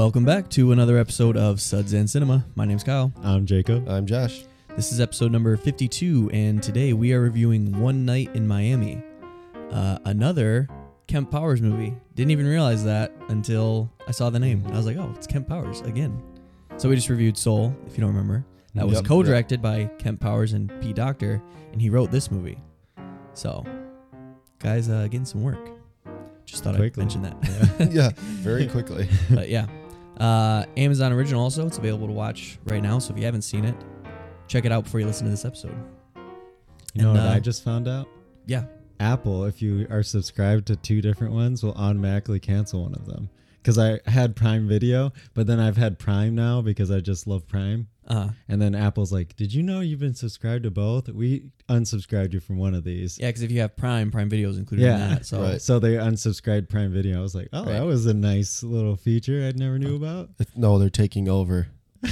Welcome back to another episode of Suds and Cinema. My name's Kyle. I'm Jacob. I'm Josh. This is episode number 52, and today we are reviewing One Night in Miami, uh, another Kemp Powers movie. Didn't even realize that until I saw the name. I was like, oh, it's Kemp Powers again. So we just reviewed Soul, if you don't remember. That was Yep. co directed by Kemp Powers and Pete Docter, and he wrote this movie. So, guys, uh, getting some work. Just thought Quickly. I'd mention that. yeah, very quickly. but yeah, uh, Amazon original also. It's available to watch right now. So if you haven't seen it, check it out before you listen to this episode. You know what uh, I just found out? Yeah, Apple, if you are subscribed to two different ones, will automatically cancel one of them. Because I had Prime Video, but then I've had Prime now because I just love Prime. Uh, And then Apple's like, "Did you know you've been subscribed to both? We unsubscribed you from one of these." yeah. Because if you have Prime, Prime Video is included in Yeah. that. So Right. So they unsubscribed Prime Video. I was like, "Oh, Right. that was a nice little feature I never knew about." No, they're taking over.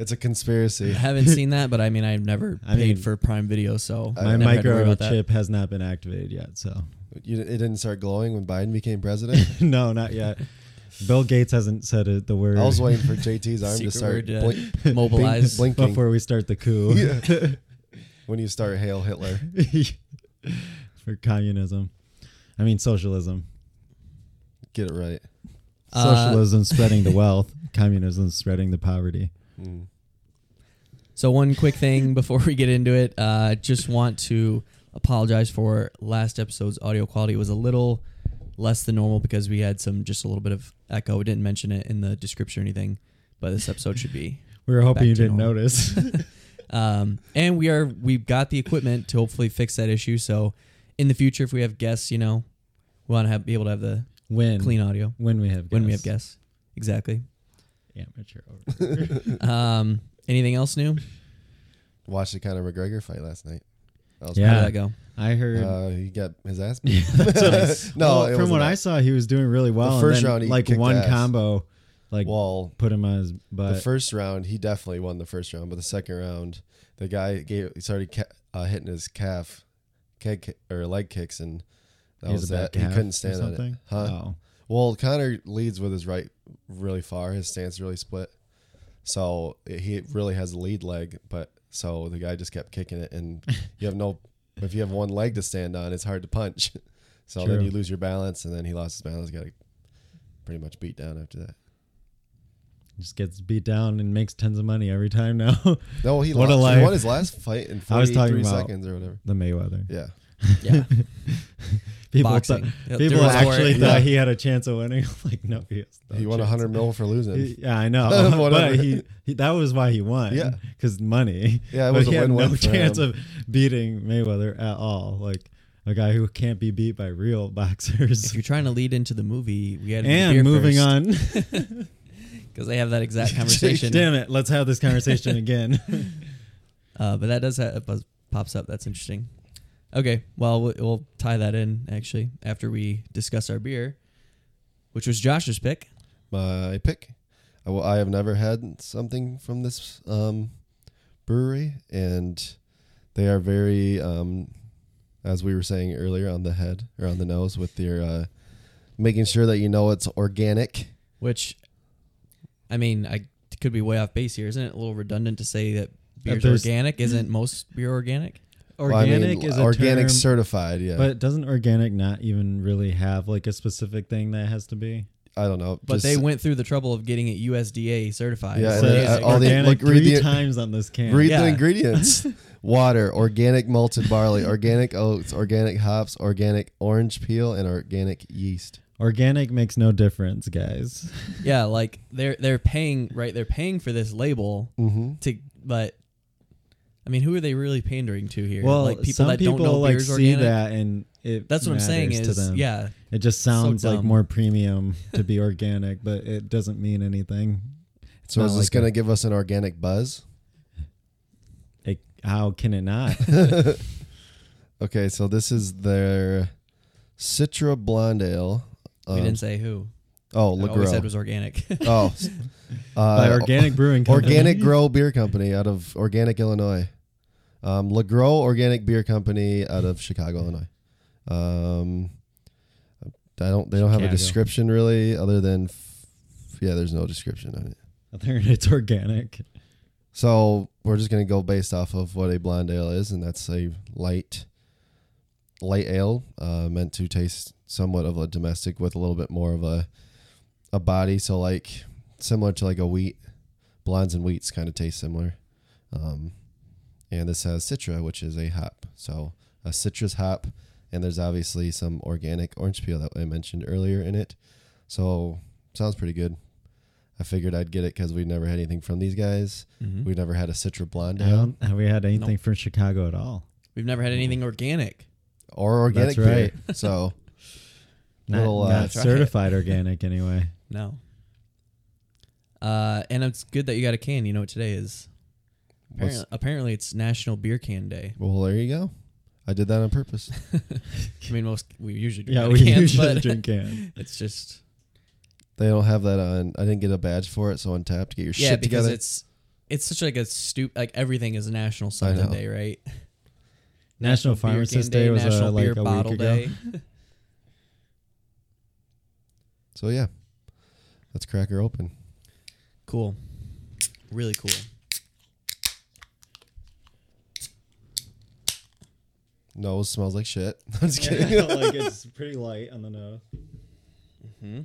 It's a conspiracy. I haven't seen that, but I mean, I've never I paid mean, for Prime Video, so My I've never had to worry about that. microchip has not been activated yet, so You, it didn't start glowing when Biden became president. no, not yet. Bill Gates hasn't said it, the word I was waiting for JT's arm Secret to start word, uh, blink, mobilize. blink- blinking before we start the coup. Yeah. when you start Hail Hitler. for communism. I mean socialism. Get it right. Uh, Socialism spreading the wealth, communism spreading the poverty. Mm. So one quick thing before we get into it, uh, just want to apologize for last episode's audio quality. It was a little less than normal because we had some just a little bit of echo. We didn't mention it in the description or anything, but this episode should be. We were hoping Back you didn't normal. notice. Um, and we are we've got the equipment to hopefully fix that issue. So in the future, if we have guests, you know, we want to have be able to have the when clean audio when we have when we have guests. guests. Exactly. Amateur over. Um, anything else new? Watched the Conor McGregor fight last night. That was Yeah. How did that go? I heard Uh, he got his ass beat. no, Well, from what that. I saw, he was doing really well. and first then, round, he like one ass. combo, like well, put him on his butt. the first round he definitely won the first round, but the second round the guy gave he started ca- uh, hitting his calf, keg or leg kicks, and that He was a bad that. He couldn't stand on it. Huh? Oh. Well, Connor leads with his right really far. His stance really split, so he really has a lead leg. But so the guy just kept kicking it, and you have no. If you have one leg to stand on, it's hard to punch. So then you lose your balance, and then he lost his balance. Got pretty much beat down after that. Just gets beat down and makes tons of money every time now. No, he What a lost. life. He won his last fight in I was talking 43 about- seconds or whatever. the Mayweather. Yeah. Yeah, People, boxing. thought- Yep, people different sport. actually Yeah. thought he had a chance of winning. Like, no, he has no he won a chance. hundred mil for losing. He- Yeah, I know, but he, he that was why he won. Yeah. because money. Yeah, it but was a he had win-win no chance him. of beating Mayweather at all. Like a guy who can't be beat by real boxers. if you're trying to lead into the movie, we had to and moving on. because they have that exact conversation. Damn it! Let's have this conversation again. Uh, but that does have buzz pops up. That's interesting. Okay, well we'll- we'll tie that in actually after we discuss our beer, which was Josh's pick. My pick. I, will- I have never had something from this um, brewery, and they are very, um, as we were saying earlier, on the head or on the nose with your uh, making sure that you know it's organic. Which, I mean, I could be way off base here. Isn't it a little redundant to say that beer's organic? Isn't most beer organic? Well, I mean, organic is a organic term, certified. Yeah, but doesn't organic not even really have like a specific thing that has to be? I don't know. But just- they went through the trouble of getting it USDA certified. Yeah, So then, uh, all the- organic look, read three the- times on this can. Read Yeah. the ingredients: water, organic malted barley, organic oats, organic hops, organic orange peel, and organic yeast. Organic makes no difference, guys. yeah, like they're they're paying right. They're paying for this label Mm-hmm. to, but I mean, who are they really pandering to here? Well, like people some that people don't know like beer's see organic. that and it. That's what I'm saying. matters to Is them. yeah, It just sounds like more premium to be organic, but it doesn't mean anything. It's So not is this going to give us an organic buzz? it- how can it not? Okay, so this is their Citra Blonde Ale. we Um, didn't say who. oh, All we said LaGrow. was organic. oh, By uh, Organic Brewing Company. Organic Grow Beer Company out of Organic, Illinois. Um, LaGrow Organic Beer Company out of Chicago, Illinois. Um, I don't. They don't have a Chicago. description really, other than f- Yeah, there's no description on it. Think it's organic. So we're just gonna go based off of what a blonde ale is, and that's a light, light ale, uh, meant to taste somewhat of a domestic with a little bit more of a, a body. So like similar to like a wheat, blondes and wheats kind of taste similar. Um, and this has citra, which is a hop. So a citrus hop, and there's obviously some organic orange peel that I mentioned earlier in it. So sounds pretty good. I figured I'd get it because we've never had anything from these guys. Mhm. We've never had a Citra blonde I don't, have we had anything Nope. from Chicago at all? We've never had anything organic. or organic That's beer. right. So Not, Little, uh, not Try it. certified organic anyway. No. Uh, and it's good that you got a can. You know what today is? What's- Apparently, apparently it's National Beer Can Day. well, there you go. I did that on purpose. I mean, most we usually drink Yeah, we cans, usually but drink can. it's just They don't have that on. I didn't get a badge for it, so on tap to get your yeah shit because together. it's it's such like a stupid like everything is a national something know. day, right? National Beer Pharmacist Can Day was, uh, National like Beer a week ago. Day. so yeah, let's crack her open. cool, really cool. Nose smells like shit. I'm just kidding. Yeah, like it's pretty light on the nose. hmm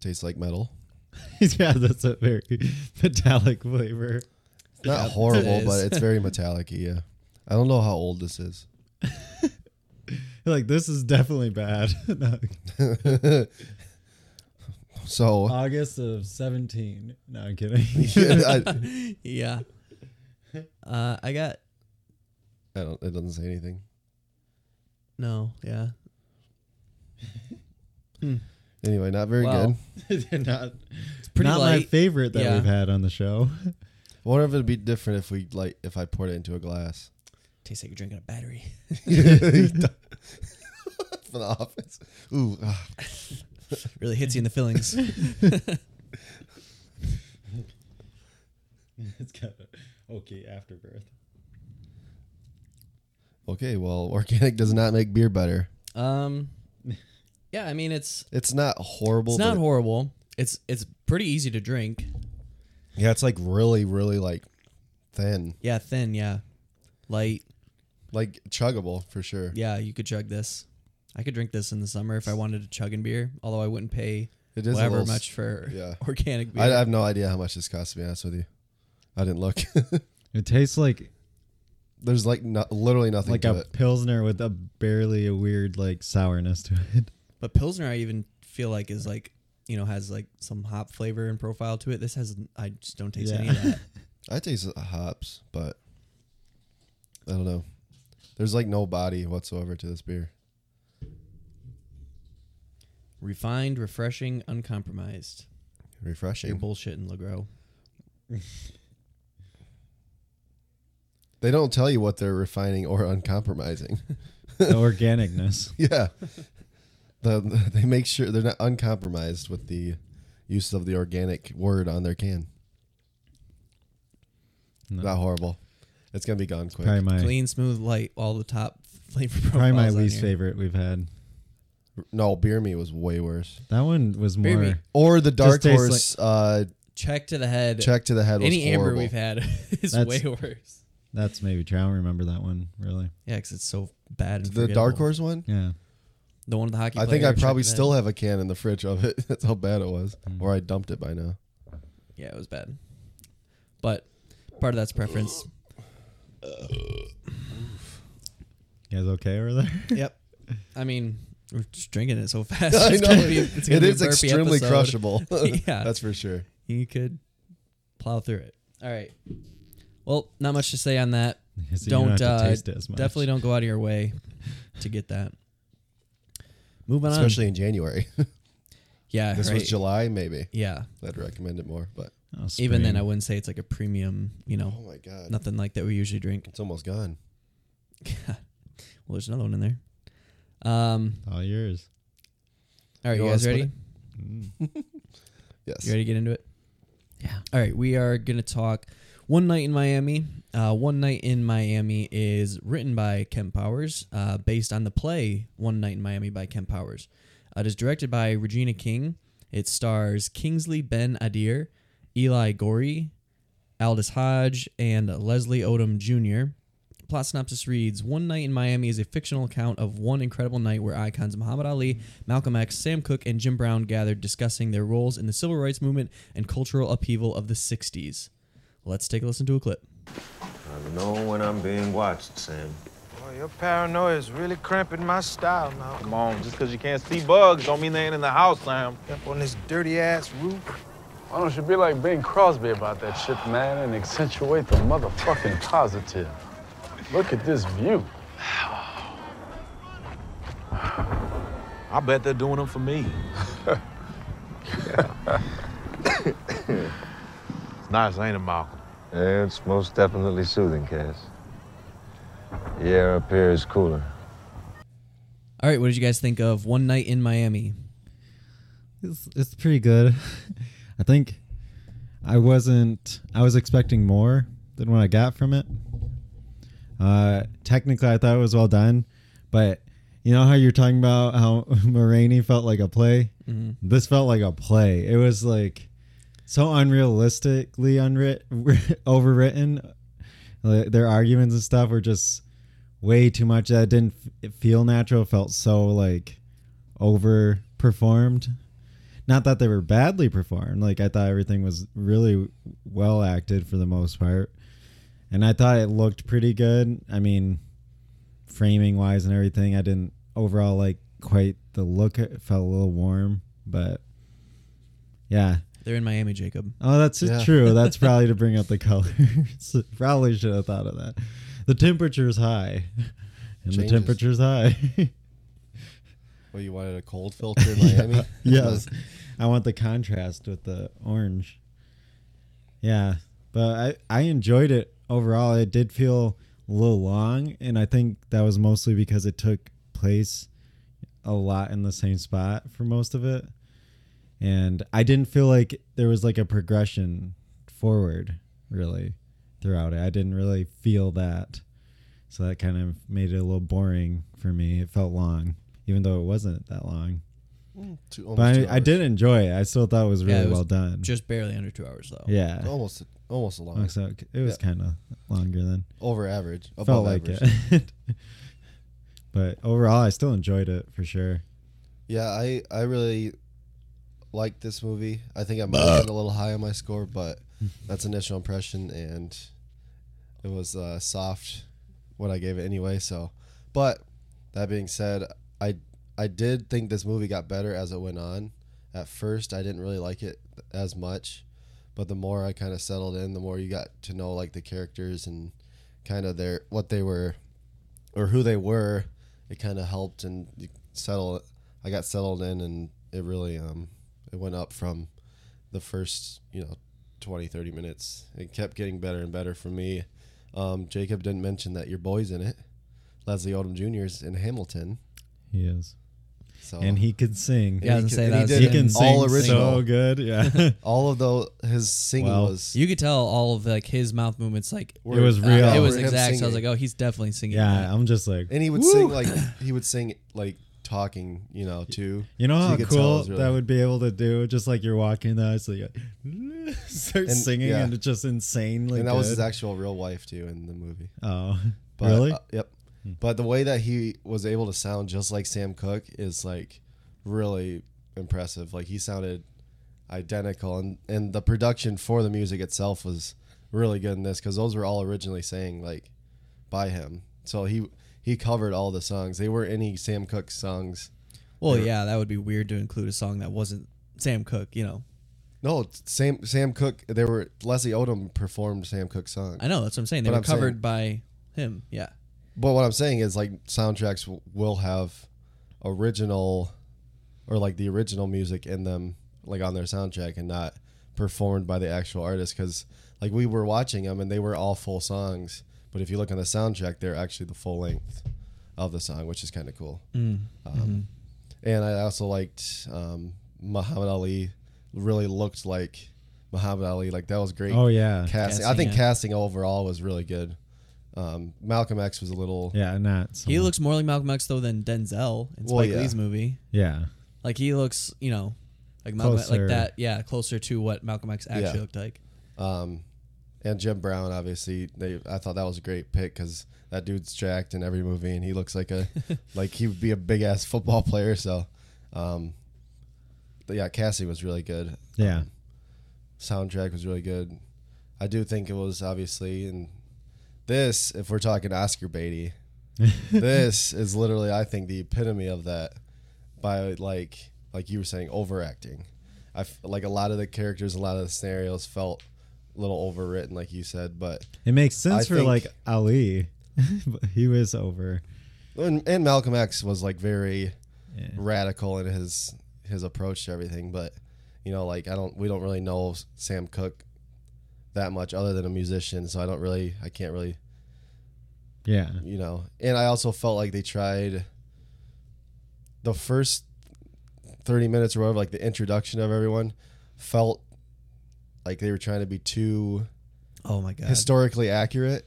Tastes like metal. yeah, that's a very metallic flavor. It's not Yeah, horrible, is. but it's very metallic Yeah. I don't know how old this is. Like this is definitely bad. So August of seventeen. No, I'm kidding. I, yeah. Uh, I got I don't. It doesn't say anything. no. Yeah. Hmm. Anyway, not very Wow. good. not It's pretty not my light. favorite that Yeah. we've had on the show. I wonder if it'd be different if we like if I poured it into a glass. Tastes like you're drinking a battery. For the office. Ooh. ah. really hits you in the fillings. it's got a okay afterbirth. Okay, well, organic does not make beer better. Um, yeah, I mean it's It's not horrible. it's not but- horrible. It's it's pretty easy to drink. Yeah, it's like really, really like thin, Yeah, thin. Yeah, light. like chuggable for sure. Yeah, you could chug this. I could drink this in the summer if I wanted to chug in beer. Although I wouldn't pay It is a whatever little s- much for Yeah, organic beer. I, I have no idea how much this costs. To be honest with you, I didn't look. It tastes like There's like no, literally nothing like to a it. pilsner with a barely a weird like sourness to it. but pilsner, I even feel like is like you know has like some hop flavor and profile to it. This has I just don't taste any of that. I taste the hops, but I don't know. There's like no body whatsoever to this beer. Refined, refreshing, uncompromised. Refreshing. You're Refreshing. bullshitting, Legros. They don't tell you what they're refining or uncompromising. The organicness. yeah, the, they make sure they're not uncompromised with the use of the organic word on their can. No. Not horrible. It's gonna be gone quick. Probably my Clean, smooth, light. All the top flavor profiles. probably my least here. favorite we've had. No, beer me was way worse. That one was Beer more. me. Or the dark tastes horse uh, Check to the head. check to the head was Any amber horrible. we've had is That's- way worse. That's maybe true. I don't remember that one really. Yeah, because it's so bad. And The dark horse one. Yeah. The one with the hockey. I think I probably still Head. have a can in the fridge of it. That's how bad it was. Mm. Or I dumped it by now. Yeah, it was bad. But part of that's preference. You guys okay over there? yep. I mean, we're just drinking it so fast. I It's know. gonna be- it's gonna It be a is burpy extremely episode. crushable. Yeah. That's for sure. You could plow through it. All right. Well, not much to say on that. So Don't, have to uh, taste it as much. Definitely don't go out of your way to get that. Moving on. Especially in January. yeah, this right. was July, maybe. Yeah. I'd recommend it more. But Oh, Even then. I wouldn't say it's like a premium. You know, oh my god, nothing like that we usually drink. it's almost gone. well, there's another one in there. Um. all yours. All right, You you, guys ready? Mm. Yes. You ready to get into it? Yeah. All right, we are gonna talk One Night in Miami. Uh, One Night in Miami is written by Kemp Powers, uh, based on the play One Night in Miami by Kemp Powers. Uh, it is directed by Regina King. It stars Kingsley Ben Adir, Eli Goree, Aldis Hodge, and Leslie Odom Jr. Plot synopsis reads One Night in Miami is a fictional account of one incredible night where icons Muhammad Ali, Malcolm X, Sam Cooke, and Jim Brown gathered discussing their roles in the civil rights movement and cultural upheaval of the 60s. Let's take a listen to a clip. I know when I'm being watched, Sam. Boy, your paranoia is really cramping my style now. Come on, just because you can't see bugs don't mean they ain't in the house, Sam. Up on this dirty ass roof. Why don't you be like Bing Crosby about that shit, man, and accentuate the motherfucking positive? Look at this view. I bet they're doing them for me. It's nice, ain't it, Malcolm? Yeah, it's most definitely soothing, Cass. The air up here is cooler. All right, what did you guys think of One Night in Miami? It's, it's pretty good. I think I wasn't. I was expecting more than what I got from it. Uh, technically, I thought it was well done, but you know how you're talking about how Ma Rainey felt like a play. Mhm. This felt like a play. It was like so unrealistically unwrit- overwritten. Their arguments and stuff were just way too much. That didn't feel natural. Felt so like overperformed. Not that they were badly performed. Like I thought everything was really well acted for the most part, and I thought it looked pretty good. I mean, framing wise and everything, I didn't overall like quite the look. It felt a little warm, but yeah. They're in Miami, Jacob. Oh, that's Yeah. true. That's probably to bring up the colors. probably should have thought of that. The temperature's high, and the Changes. temperature's high. Well, you wanted a cold filter in Miami? yes. I want the contrast with the orange. Yeah. But I, I enjoyed it overall. It did feel a little long, and I think that was mostly because it took place a lot in the same spot for most of it. And I didn't feel like there was like a progression forward really throughout it. I didn't really feel that. So that kind of made it a little boring for me. It felt long, even though it wasn't that long. Mm. Two, almost But two I, I did enjoy it. I still thought it was really Yeah, it was well done. Just barely under two hours, though. yeah. almost almost a long. so it was Yeah. kind of longer than Over average. Above felt like average. it. but overall, I still enjoyed it for sure. Yeah, I I really like this movie. I think I might have been a little high on my score, but that's initial impression, and it was uh, soft what I gave it anyway. So, but that being said, I I did think this movie got better as it went on. At first, I didn't really like it as much, but the more I kind of settled in, the more you got to know like the characters and kind of their what they were or who they were. It kind of helped and you settle. I got settled in, and it really um it went up from the first you know 20 30 minutes it kept getting better and better for me um jacob didn't mention that your boy's in it leslie odom jr is in hamilton He is, so and he could sing. Yeah, I he gonna say that he he can sing all original so good. Yeah, all of the his singing Wow. was You could tell all of like his mouth movements, like were- It was uh, real. it was exact. So I was like, oh, he's definitely singing. yeah. that. I'm just like, and he would Woo! sing like he would sing like talking you know too you know So how you could tell it cool really- that would be able to do. Just like you're walking there, it's like start And- singing, yeah. and it's just insanely and that was his actual real wife too in the movie Oh, But, really? uh, yep. But the way that he was able to sound just like Sam Cooke is like really impressive. Like he sounded identical, and and the production for the music itself was really good in this because those were all originally sang like by him. So he he covered all the songs. They weren't any Sam Cooke songs. Well, They were- yeah, that would be weird to include a song that wasn't Sam Cooke. You know, No, Sam Sam Cooke. They were Leslie Odom performed Sam Cooke's songs. I know that's what I'm saying. They But were I'm saying- covered by him. Yeah. But what I'm saying is like soundtracks w- will have original or like the original music in them like on their soundtrack and not performed by the actual artist cuz like we were watching them and they were all full songs but if you look on the soundtrack they're actually the full length of the song which is kind of cool. Mm. Um, And I also liked um, Muhammad Ali really looked like Muhammad Ali. Like that was great. Oh yeah, casting. I think yeah. casting overall was really good. Um, Malcolm X was a little. yeah, not. So He much. looks more like Malcolm X though than Denzel in Well, Spike yeah. Lee's movie. Yeah, Like he looks, you know, like Malcolm like that. Yeah, closer to what Malcolm X actually Yeah. looked like. Um, and Jim Brown, obviously, they. I thought that was a great pick because that dude's jacked in every movie, and he looks like a like he would be a big ass football player. So, um, but yeah, Cassie was really good. yeah. Um, soundtrack was really good. I do think it was obviously, and this, if we're talking Oscar baity, this is literally, I think, the epitome of that. By like, like you were saying, overacting. I f- like a lot of the characters, a lot of the scenarios felt little overwritten, like you said. But It makes sense I for think- like Ali. But he was over. and, and Malcolm X was like very Yeah. radical in his his approach to everything. But you know, like I don't, we don't really know Sam Cooke that much, other than a musician. So I don't really, I can't really Yeah. you know and i also felt like they tried the first 30 minutes or whatever like the introduction of everyone felt like they were trying to be too Oh my god. historically accurate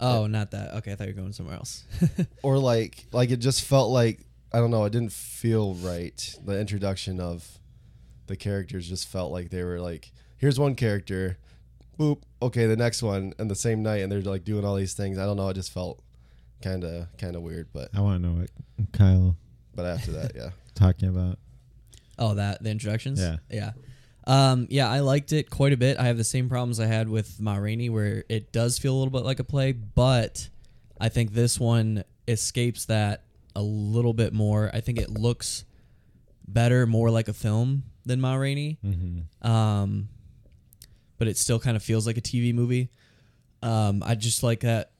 oh, not that. Okay, I thought you were going somewhere else. or like like it just felt like i don't know it didn't feel right the introduction of the characters just felt like they were like here's one character boop okay the next one and the same night and they're like doing all these things i don't know it just felt kind of kind of weird but I want to know what Kyle but after that yeah talking about. oh, that the introductions. Yeah. yeah. Um, yeah, I liked it quite a bit. I have the same problems I had with Ma Rainey, where it does feel a little bit like a play, but I think this one escapes that a little bit more. I think it looks better, more like a film than Ma Rainey. Mm-hmm. um, but it still kind of feels like a TV movie. Um, I just like that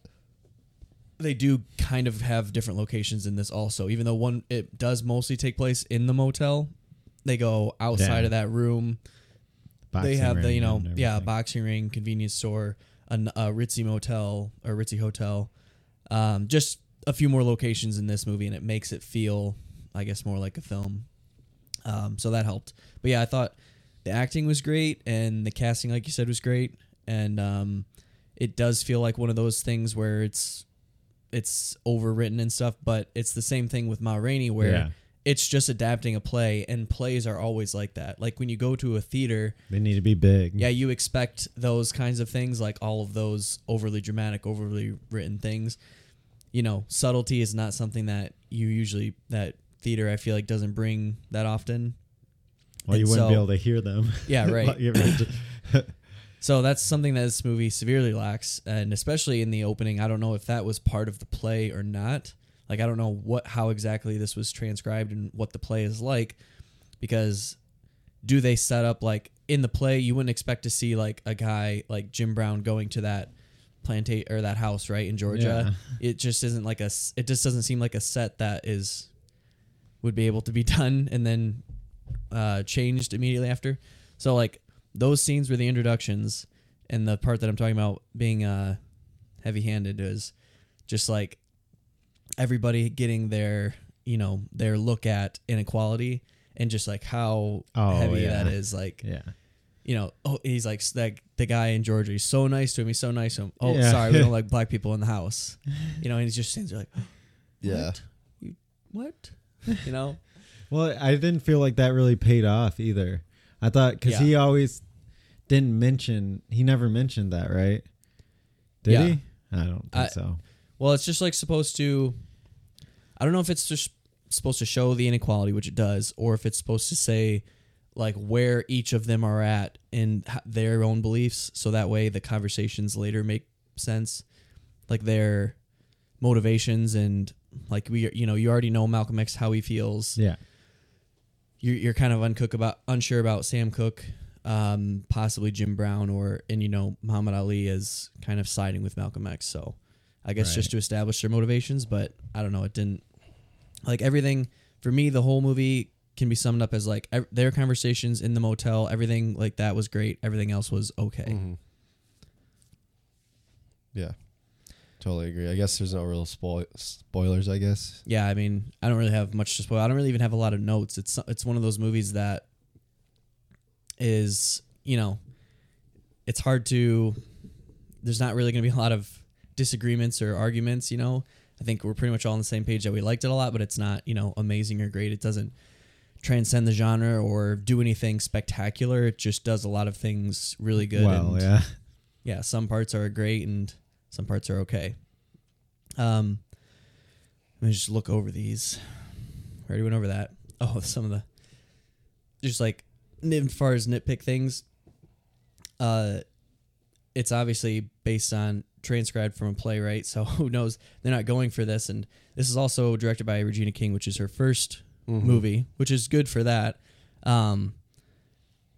they do kind of have different locations in this also. Even though one it does mostly take place in the motel, they go outside Yeah. of that room. they have the you know yeah box. boxing ring, convenience store, an, a ritzy motel or ritzy hotel. Um, just a few more locations in this movie, and it makes it feel, I guess, more like a film. Um, so that helped. But yeah, I thought the acting was great, and the casting, like you said, was great, and um, it does feel like one of those things where it's it's overwritten and stuff, but it's the same thing with Ma Rainey where Yeah. It's just adapting a play, and plays are always like that. Like when you go to a theater, They need to be big. yeah, you expect those kinds of things, like all of those overly dramatic, overly written things. You know, subtlety is not something that you usually that theater I feel like doesn't bring that often. Well, you wouldn't be able to hear them. Yeah, right. Like, you ever- So that's something that this movie severely lacks, and especially in the opening. I don't know if that was part of the play or not. Like I don't know what how exactly this was transcribed and what the play is like, because do they set up like in the play you wouldn't expect to see like a guy like Jim Brown going to that plantate or that house right in Georgia. It just isn't like a it just doesn't seem like a set that is would be able to be done and then uh, changed immediately after. So like those scenes were the introductions, and the part that I'm talking about being uh, heavy-handed is just like everybody getting their you know their look at inequality and just like how Oh, heavy yeah. that is. Like yeah. you know, oh, he's like that the guy in Georgia. He's so nice to him. He's so nice to him. Oh, Yeah. sorry, we don't like black people in the house. You know, and he's just stands there like, Yeah. what? You, what? You know, Well, I didn't feel like that really paid off either. I thought because Yeah. he always didn't mention. He never mentioned that, right? Did Yeah. he? I don't think I- so. Well, it's just like supposed to. I don't know if it's just supposed to show the inequality, which it does, or if it's supposed to say like where each of them are at in their own beliefs, so that way the conversations later make sense, like their motivations and like we, you know, you already know Malcolm X how he feels. Yeah. You're you're kind of uncook about unsure about Sam Cooke, um, possibly Jim Brown, or and you know Muhammad Ali is kind of siding with Malcolm X. So I guess Right. just to establish their motivations, but I don't know. It didn't like everything for me. The whole movie can be summed up as like ev- their conversations in the motel. Everything like that was great. Everything else was okay. Mhm. Yeah, totally agree. I guess there's no real spoil- spoilers. I guess. Yeah, I mean, I don't really have much to spoil. I don't really even have a lot of notes. It's it's one of those movies that is, you know, it's hard to. There's not really going to be a lot of disagreements or arguments. You know, I think we're pretty much all on the same page that we liked it a lot, but it's not you know amazing or great. It doesn't transcend the genre or do anything spectacular. It just does a lot of things really good. well, and yeah. yeah, some parts are great and some parts are okay. Um, let me just look over these. We already went over that. Oh, some of the just like as far as nitpick things. Uh, it's obviously based on transcribed from a playwright, so who knows? They're not going for this, and this is also directed by Regina King, which is her 1st Mm-hmm. movie, which is good for that. Um,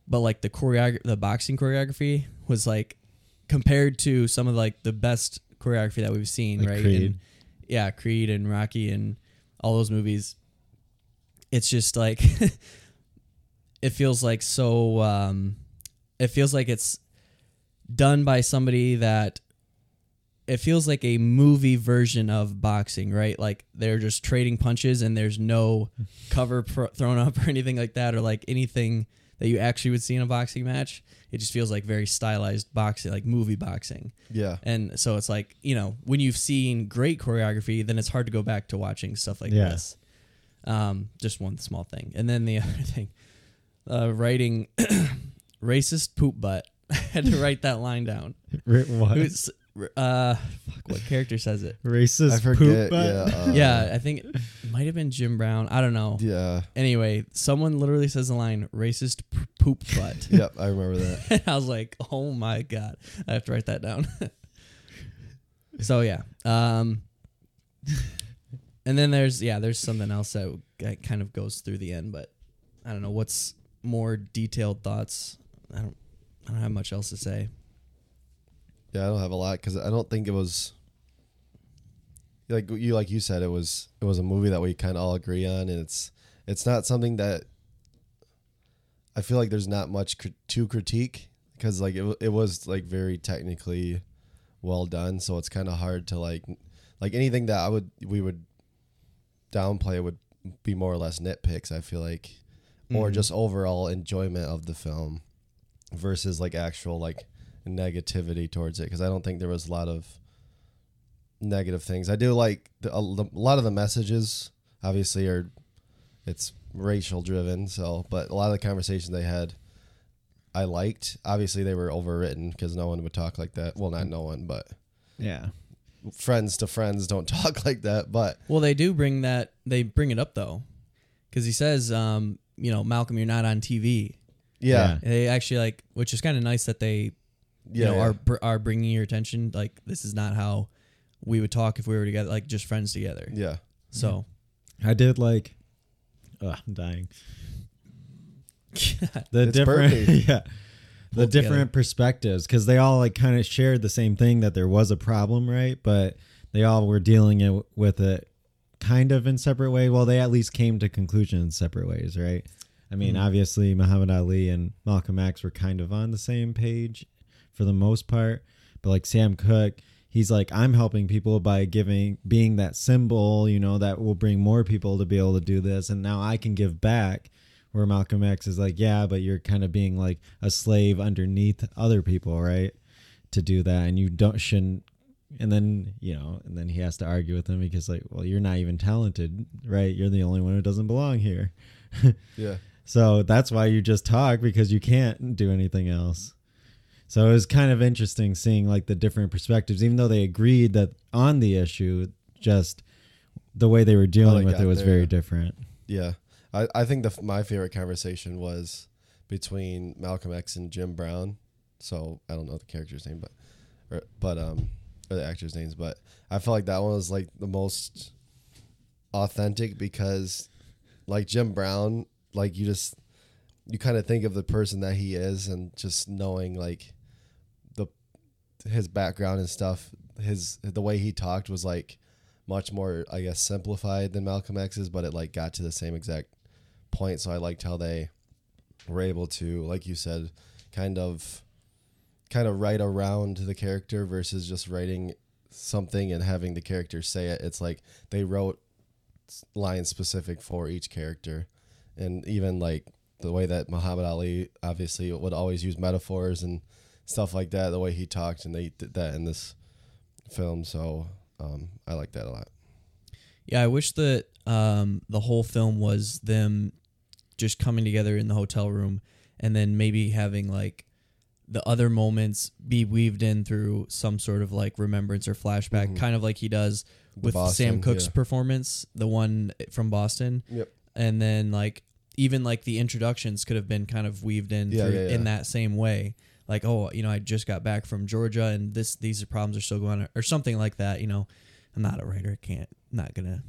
but like the choreography, the boxing choreography was like compared to some of like the best choreography that we've seen, Like right? Creed. And, yeah, Creed and Rocky and all those movies. It's just like it feels like so. Um, it feels like it's done by somebody that it feels like a movie version of boxing, right? Like they're just trading punches and there's no cover pro- thrown up or anything like that, or like anything that you actually would see in a boxing match. It just feels like very stylized boxing, like movie boxing. Yeah. And so it's like, you know, when you've seen great choreography, then it's hard to go back to watching stuff like Yeah. this. Um, just one small thing. And then the other thing, uh, writing racist poop butt. I had to write that line down. What? Who's, uh, fuck, what character says it? Racist I poop butt? Yeah. uh, yeah, I think it might have been Jim Brown. I don't know. Yeah. Anyway, someone literally says the line "racist p- poop butt." Yep. I remember that. and I was like, "Oh my god!" I have to write that down. so yeah, um, and then there's yeah, there's something else that that kind of goes through the end, but I don't know what's more detailed thoughts. I don't, I don't have much else to say. Yeah, I don't have a lot because I don't think it was like you like you said it was it was a movie that we kind of all agree on, and it's it's not something that I feel like there's not much cr- to critique because like it it was like very technically well done, so it's kind of hard to like like anything that I would we would downplay would be more or less nitpicks. I feel like, or Mhm. just overall enjoyment of the film versus like actual like negativity towards it because I don't think there was a lot of negative things. I do like the, a, the- a lot of the messages. Obviously, are it's racial driven. So, but a lot of the conversations they had, I liked. Obviously, they were overwritten because no one would talk like that. Well, not no one, but Yeah. friends to friends don't talk like that. But Well, they do bring that. They bring it up though, because he says, um, you know, Malcolm, you're not on TV. yeah, They actually like, which is kind of nice that they, you yeah, know, yeah. are are bringing your attention. Like, this is not how we would talk if we were together, like just friends together. yeah. So, I did like. Ugh, I'm dying. The It's different, perfect. yeah, the Pulled different together. perspectives because they all like kind of shared the same thing that there was a problem, right? But they all were dealing it with it kind of in separate ways. Well, they at least came to conclusions in separate ways, right? I mean, Mhm. obviously Muhammad Ali and Malcolm X were kind of on the same page for the most part, but like Sam Cooke, he's like I'm helping people by giving being that symbol, you know, that will bring more people to be able to do this and now I can give back where Malcolm X is like, yeah, but you're kind of being like a slave underneath other people, right? To do that, and you don't shouldn't. And then you know, and then he has to argue with him because like, well, you're not even talented, right? You're the only one who doesn't belong here. Yeah. So that's why you just talk because you can't do anything else. So it was kind of interesting seeing like the different perspectives, even though they agreed that on the issue, just the way they were dealing they with it was there, very different. Yeah, I, I think the my favorite conversation was between Malcolm X and Jim Brown. So I don't know the character's name, but or, but um or the actors' names, but I felt like that one was like the most authentic because like Jim Brown, like you just you kind of think of the person that he is and just knowing like his background and stuff, his the way he talked was like much more I guess simplified than Malcolm X's, but it like got to the same exact point. So I liked how they were able to, like you said, kind of kind of write around the character versus just writing something and having the character say it. It's like they wrote lines specific for each character, and even like the way that Muhammad Ali obviously would always use metaphors and stuff like that. The way he talked, and they did that in this film. So um, I like that a lot. Yeah, I wish that um, the whole film was them just coming together in the hotel room and then maybe having like the other moments be weaved in through some sort of like remembrance or flashback, Mhm. kind of like he does with Sam Cooke's yeah. performance, the one from Boston. Yep. And then like even like the introductions could have been kind of weaved in Yeah, through, yeah. in that same way. Like, oh, you know, I just got back from Georgia and this these problems are still going on or something like that, you know. I'm not a writer, I can't not gonna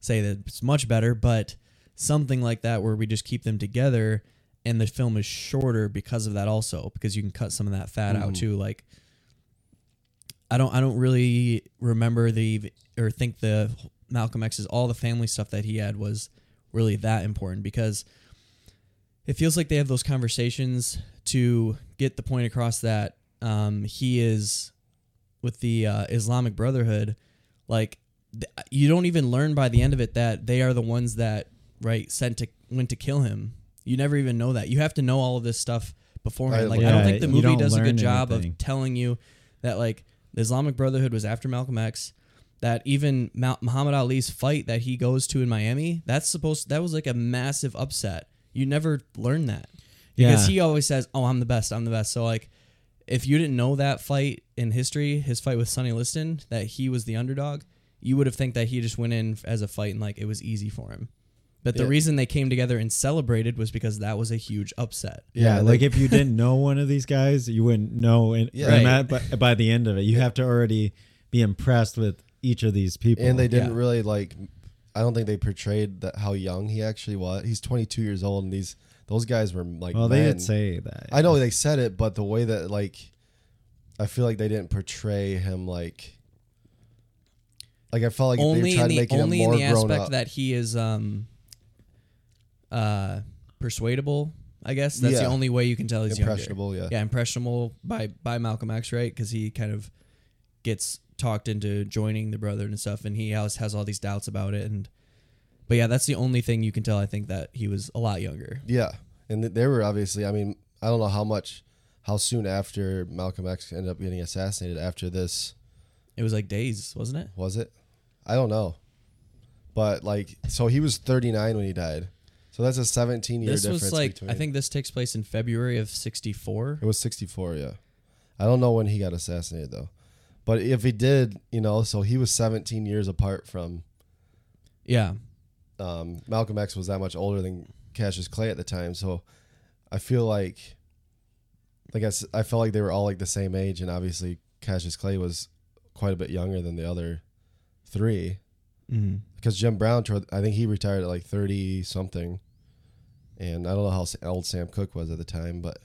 say that it's much better, but something like that where we just keep them together and the film is shorter because of that also because you can cut some of that fat out Mhm. too like I don't I don't really remember the or think the Malcolm X's all the family stuff that he had was really that important because it feels like they have those conversations to get the point across that um, he is with the uh, Islamic Brotherhood. Like th- you don't even learn by the end of it that they are the ones that right sent to went to kill him. You never even know that. You have to know all of this stuff beforehand. I- like i don't think the movie does a good job anything. of telling you that like the islamic brotherhood was after malcolm x that even muhammad ali's fight that he goes to in miami that's supposed that was like a massive upset you never learn that because Yeah. he always says oh i'm the best i'm the best so like if you didn't know that fight in history, his fight with Sonny Liston, that he was the underdog, you would have think that he just went in as a fight and like it was easy for him. But the Yeah. reason they came together and celebrated was because that was a huge upset. Yeah, Yeah, like, like- if you didn't know one of these guys, you wouldn't know. And Yeah. and Right. by, by the end of it, you have to already be impressed with each of these people. And they didn't Yeah. really like. I don't think they portrayed that how young he actually was. He's 22 years old, and these those guys were like. well, they men. did say that. I know they said it, but the way that like, I feel like they didn't portray him like. Like I felt like they were only trying in to the make him only in the grown aspect up. that he is um uh persuadable. I guess that's the only way you can tell he's younger. impressionable. Yeah. yeah, impressionable by by Malcolm X, right? Because he kind of gets talked into joining the brother and stuff, and he has has all these doubts about it. And but yeah, that's the only thing you can tell. I think that he was a lot younger. Yeah, and th- they were obviously. I mean, I don't know how much, how soon after Malcolm X ended up getting assassinated. After this, It was like days, wasn't it? was it? I don't know, but like, so he was 39 when he died. So that's a 17 year This difference. was like between, I think this takes place in February of '64. it was 64. Yeah, I don't know when he got assassinated though, but if he did, you know, so he was 17 years apart from Yeah, um, Malcolm X was that much older than Cassius Clay at the time, so I feel like, like I, I felt like they were all like the same age, and obviously Cassius Clay was quite a bit younger than the other three. Mm-hmm. because Jim Brown, I think he retired at like thirty something, and I don't know how old Sam Cooke was at the time, but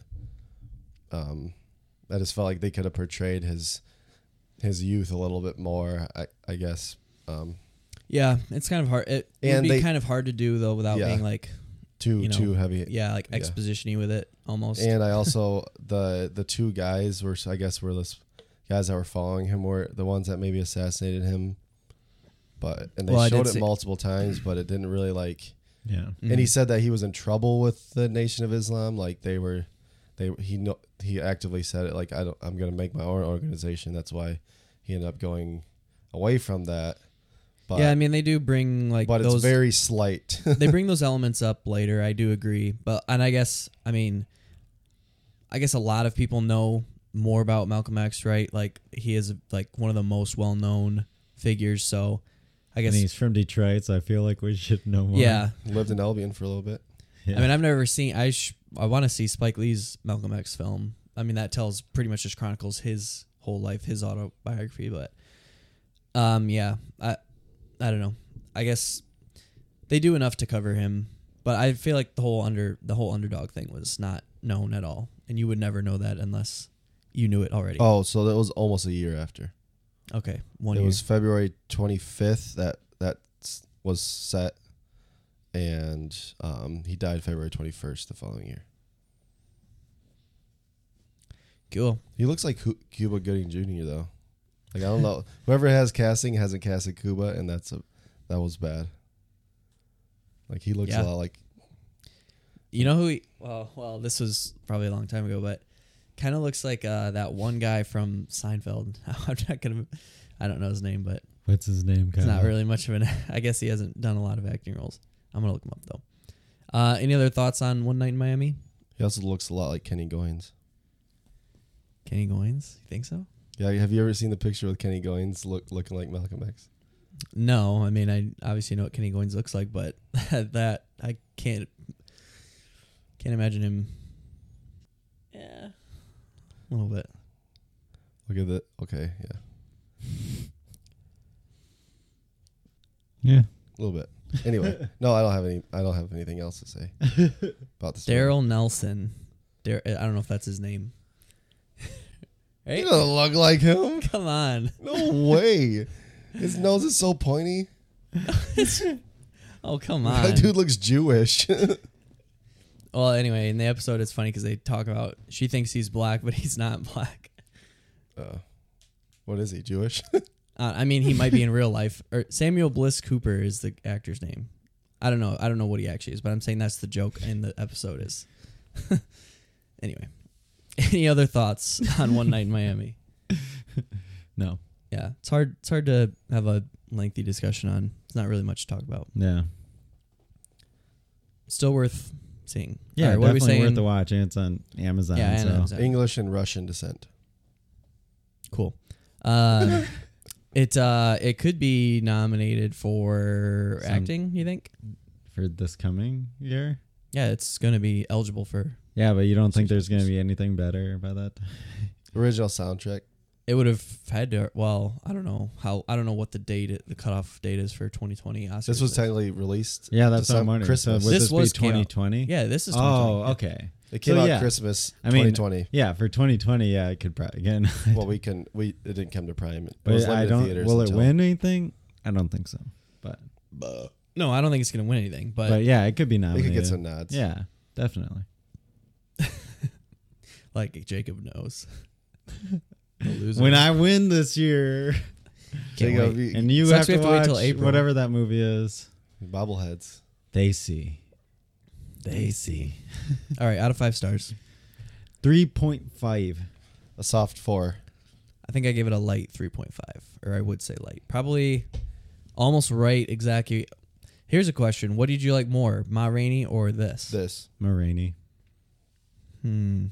um, I just felt like they could have portrayed his his youth a little bit more. I I guess. Um, yeah. It's kind of hard. It would be they- kind of hard to do though without Yeah. being like too You know, too heavy. yeah, like Yeah. expositiony with it almost. And I also the the two guys were I guess were the guys that were following him were the ones that maybe assassinated him. But and they Well, showed it see- multiple times, but it didn't really like. yeah. And he Mhm. said that he was in trouble with the Nation of Islam. Like they were, they he no he actively said it. Like I don't I'm gonna make my own organization. That's why he ended up going away from that. But yeah, I mean they do bring like but those it's very slight. they bring those elements up later. I do agree, but and I guess I mean, I guess a lot of people know more about Malcolm X, right? Like he is like one of the most well known figures. So I And guess he's from Detroit, so I feel like we should know more. yeah. Lived in Albion for a little bit. Yeah. I mean, I've never seen. I sh- I want to see Spike Lee's Malcolm X film. I mean, that tells pretty much just chronicles his whole life, his autobiography. But um, yeah, I I don't know. I guess they do enough to cover him, but I feel like the whole under the whole underdog thing was not known at all, and you would never know that unless you knew it already. Oh, so that was almost a year after. okay, one it year. was February 25th that that was set, and um, he died February 21st the following year. cool. He looks like Cu- Cuba Gooding Jr. though. Like I don't know, whoever has casting hasn't casted Cuba, and that's a that was bad. Like he looks Yeah. a lot like You know who? He, well, well, this was probably a long time ago, but kind of looks like uh, that one guy from Seinfeld. I'm not gonna. I don't know his name, but What's his name? it's not Kyle? really much of an. I guess he hasn't done a lot of acting roles. I'm gonna look him up though. Uh, any other thoughts on One Night in Miami? He also looks a lot like Kenny Goins. Kenny Goins? You think so? Yeah, have you ever seen the picture with Kenny Goins look looking like Malcolm X? No, I mean I obviously know what Kenny Goins looks like, but that I can't can't imagine him. Yeah, a little bit. Look at that. Okay, yeah, Yeah. a little bit. Anyway, no, I don't have any. I don't have anything else to say about this. movie. Daryl Nelson. Dar- I don't know if that's his name. He right? doesn't look like him. Come on. No way. His nose is so pointy. Oh, come on. That dude looks Jewish. Well, anyway, in the episode, it's funny because they talk about she thinks he's black, but he's not black. uh, what is he? Jewish? Uh, I mean, he might be in real life. Or Samuel Bliss Cooper is the actor's name. I don't know. I don't know what he actually is, but I'm saying that's the joke in the episode is. anyway, any other thoughts on One Night in Miami? No. Yeah, it's hard. It's hard to have a lengthy discussion on. It's not really much to talk about. Yeah. Still worth seeing. Yeah, All right, what are we definitely worth the watch. And it's on Amazon. Yeah, so. and Amazon. English and Russian descent. Cool. Uh, it uh, it could be nominated for Some- acting. You think? for this coming year. Yeah, it's going to be eligible for. Yeah, but you don't think there's going to be anything better by that? Original soundtrack. It would have had to. Well, I don't know how. I don't know what the date, the cutoff date is for 2020 Oscars. This was is. technically released. Yeah, that's what I'm December- wondering. Christmas. So would This this, was be came out- 2020? Yeah, this is. Oh, 2020. okay. It came So, out yeah. Christmas I mean, 2020. Yeah, for 2020, yeah, it could probably again. well, we can. We it didn't come to Prime. It was but I don't. theaters Will it win anything? I don't think so. But No, I don't think it's going to win anything. But, but yeah, it could be They nominated. could get some nods. Yeah, definitely. like Jacob knows. The. When I win this year, Can't Jacob, wait. and you Sucks have we to have to wait watch till April. whatever that movie is, bobbleheads. they see they see. All right, out of five stars. three point five. A soft four. I think I gave it a light 3.5, or I would say light. Probably almost right exactly. Here's a question: What did you like more, Ma Rainey or this? This. Ma Rainey. Hmm.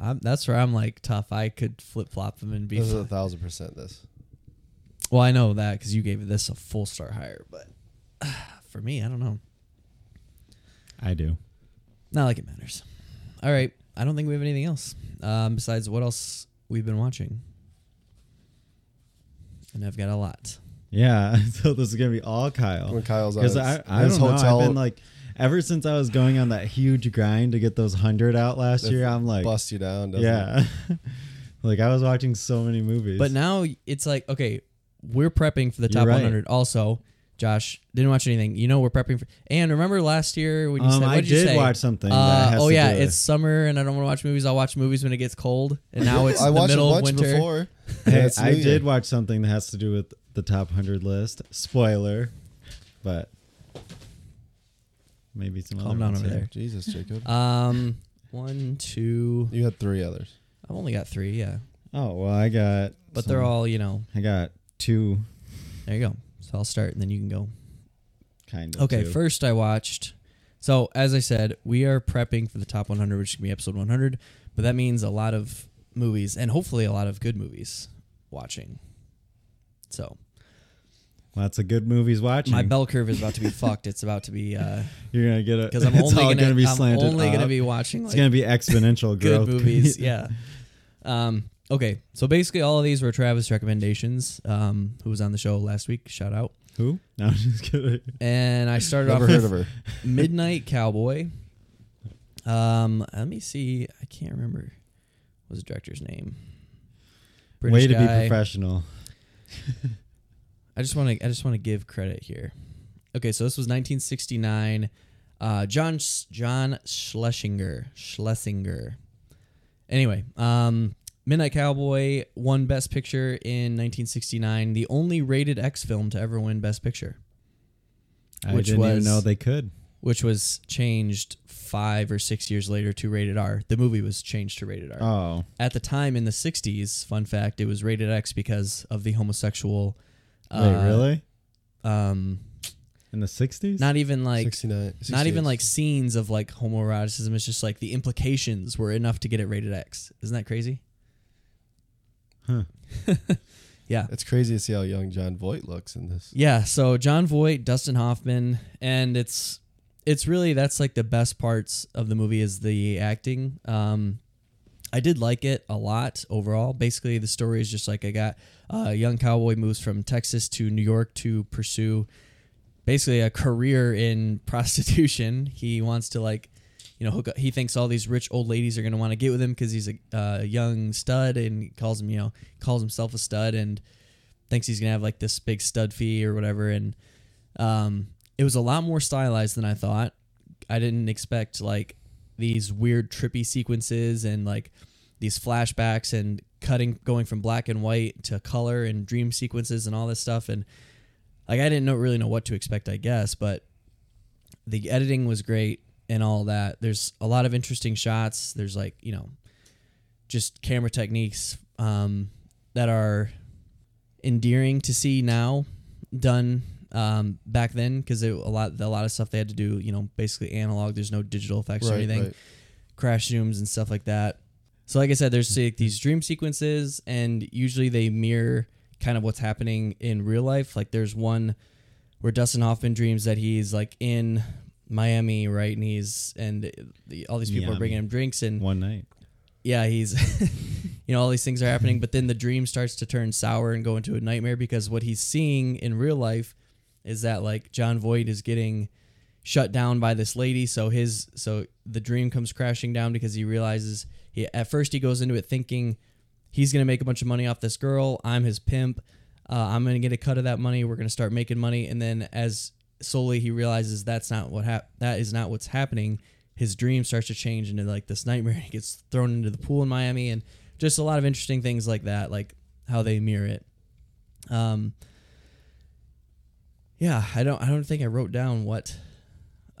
I'm, that's where I'm like tough. I could flip flop them and be. This is a thousand percent. This. Well, I know that because you gave this a full star higher, but for me, I don't know. I do. Not like it matters. All right, I don't think we have anything else um, besides what else we've been watching, and I've got a lot. Yeah, so this is gonna be all Kyle. When Kyle's on Because his, I, I his don't know. hotel, I've been like, ever since I was going on that huge grind to get those hundred out last They year, I'm like, bust you down. doesn't it? yeah, like I was watching so many movies. But now it's like, okay, we're prepping for the top right. 100. Also, Josh didn't watch anything. You know, we're prepping for. And remember last year when you um, said, I what did you say? watch something. Uh, that has oh to yeah, do with- it's summer and I don't want to watch movies. I'll watch movies when it gets cold. And now it's I the watched middle a of winter. before. Hey, I did watch something that has to do with the top hundred list. Spoiler, but maybe some Calm other down ones over here. there. Jesus, Jacob. Um, one, two. you had three others. I've only got three. Yeah, Oh well, I got. but they're some- all you know. I got two, There you go. So I'll start and then you can go. kind of. Okay, two. first I watched. So as I said, we are prepping for the top 100, which is gonna be episode 100. But that means a lot of movies and hopefully a lot of good movies watching. So lots of good movies watching. my bell curve is about to be fucked. It's about to be uh You're gonna get it because I'm it's only all gonna, be slanted. I'm slanted only gonna be watching It's gonna be exponential good growth. movies. yeah. Um. Okay. So basically, all of these were Travis recommendations. Um, who was on the show last week? Shout out. Who? No, I'm just kidding. And I started Never off heard with of her. Midnight Cowboy. Um, let me see. I can't remember. What was the director's name? Way to be professional. I just want to. I just want to give credit here. Okay, so this was 1969. Uh, John John Schlesinger Schlesinger. Anyway, um, Midnight Cowboy won Best Picture in 1969. The only rated X film to ever win Best Picture. I Which didn't even know they could. which was changed five or six years later to rated R. The movie was changed to rated R. Oh, At the time in the '60s, fun fact, it was rated X because of the homosexual. Wait, uh, really? Um, In the '60s? not even like 69, not even like scenes of like homoeroticism. It's just like the implications were enough to get it rated X. Isn't that crazy? Huh. yeah. It's crazy to see how young Jon Voight looks in this. Yeah, so Jon Voight, Dustin Hoffman, and it's it's really that's like the best parts of the movie is the acting. Um I did like it a lot overall. Basically, the story is just like I got a young cowboy moves from Texas to New York to pursue basically a career in prostitution. He wants to like, you know, hook up, he thinks all these rich old ladies are going to want to get with him because he's a uh, young stud and he calls him, you know, calls himself a stud and thinks he's going to have like this big stud fee or whatever. And um, it was a lot more stylized than I thought. I didn't expect like these weird trippy sequences and like these flashbacks and cutting going from black and white to color and dream sequences and all this stuff. And like I didn't know really know what to expect I guess but the editing was great and all that. There's a lot of interesting shots. There's like you know just camera techniques um, that are endearing to see now done um, back then because a lot a lot of stuff they had to do you know basically analog there's no digital effects or anything right. crash zooms and stuff like that. So like I said, there's like these dream sequences, and usually they mirror kind of what's happening in real life. Like there's one where Dustin Hoffman dreams that he's like in Miami, right, and he's and the, all these people are bringing him drinks, and One night. yeah, he's you know all these things are happening, but then the dream starts to turn sour and go into a nightmare because what he's seeing in real life is that like Jon Voight is getting shut down by this lady, so his so the dream comes crashing down because he realizes he at first he goes into it thinking he's gonna make a bunch of money off this girl. I'm his pimp. Uh, I'm gonna get a cut of that money. We're gonna start making money, and then as slowly he realizes that's not what hap- that is not what's happening. His dream starts to change into like this nightmare. He gets thrown into the pool in Miami, and just a lot of interesting things like that, like how they mirror it. Um, yeah, I don't, I don't think I wrote down what.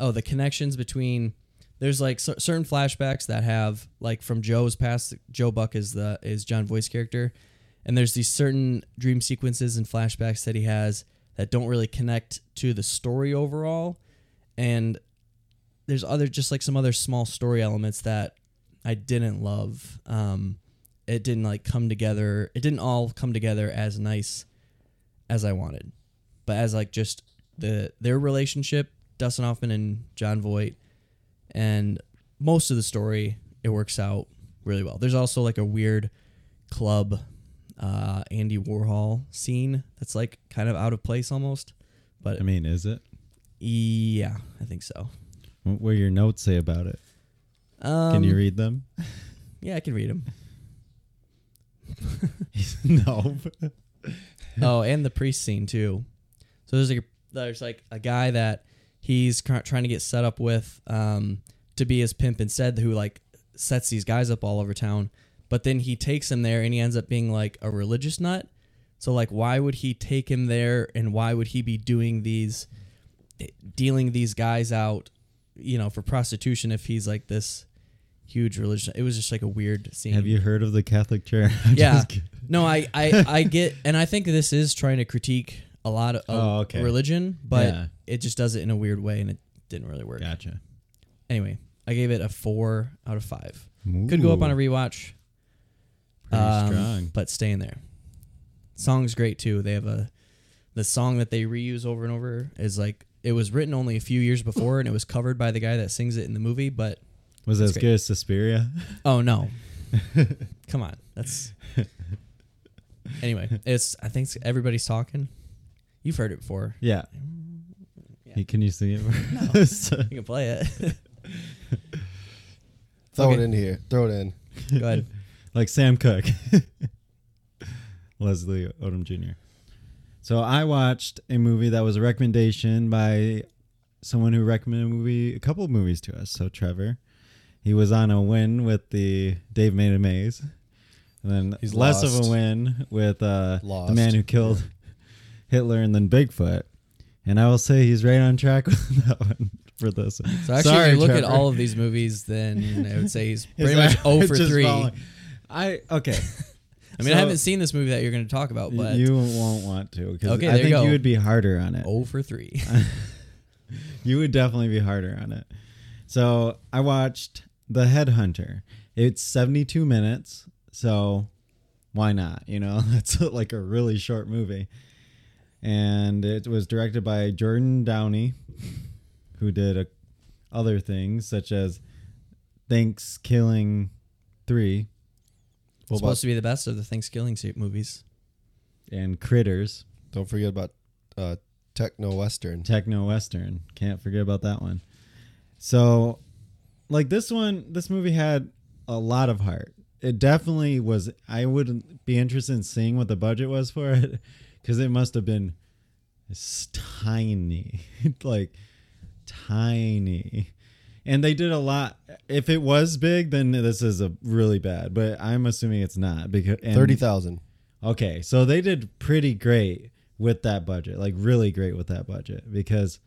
Oh, the connections between there's like cer- certain flashbacks that have like from Joe's past. Joe Buck is the is Jon Voight's character, and there's these certain dream sequences and flashbacks that he has that don't really connect to the story overall, and there's other just like some other small story elements that I didn't love. Um, it didn't like come together. It didn't all come together as nice as I wanted, but as like just the their relationship, Dustin Hoffman and Jon Voight, and most of the story, it works out really well. There's also like a weird club, uh, Andy Warhol scene that's like kind of out of place almost, but I mean, is it? yeah, I think so. What do your notes say about it? Um, Can you read them? Yeah, I can read them. no. oh, and the priest scene too. So there's like a, there's like a guy that he's trying to get set up with um, to be his pimp instead, who like sets these guys up all over town. But then he takes him there, and he ends up being like a religious nut. So like, why would he take him there, and why would he be doing these, dealing these guys out, you know, for prostitution if he's like this huge religious? It was just like a weird scene. Have you heard of the Catholic Chair? I'm Yeah. No, I, I, I get, and I think this is trying to critique a lot of, Oh, okay. religion, but Yeah. it just does it in a weird way, and it didn't really work. Gotcha. Anyway, I gave it a four out of five. Could go up on a rewatch, Pretty um, strong. but stay in there. Song's great too. They have a the song that they reuse over and over is like it was written only a few years before, and it was covered by the guy that sings it in the movie. But Was it as great. good as Suspiria? oh no, come on, that's anyway. It's I think everybody's talking. You've heard it before. Yeah. Yeah. Hey, Can you sing it? You can play it. Throw Okay. it in here. Throw it in. Go ahead. like Sam Cooke, Leslie Odom Jr. So I watched a movie that was a recommendation by someone who recommended a movie, a couple of movies to us. So Trevor, he was on a win with the Dave Made a Maze, and then He's less of a win with uh, the man who killed Hitler and then Bigfoot. And I will say he's right on track with that one. for this. So actually, Sorry, if you look Trevor. at all of these movies, then I would say he's pretty much average 0 for 3. falling. I okay. I mean, I haven't seen this movie that you're going to talk about, but you won't want to because Okay, I there you think go. you would be harder on it. 0 for 3. You would definitely be harder on it. So I watched The Headhunter. It's 72 minutes, so why not? You know, that's like a really short movie. And it was directed by Jordan Downey, who did a, other things such as ThanksKilling 3 It's supposed to be the best of the ThanksKilling suit movies. and Critters, Don't forget about uh, Techno Western. Techno Western. Can't forget about that one. So, like this one, this movie had a lot of heart. It definitely was. I would be interested in seeing what the budget was for it because it must have been tiny, like tiny. And they did a lot. If it was big, then this is a really bad. But I'm assuming it's not because and- Thirty thousand. Okay, so they did pretty great with that budget, like really great with that budget because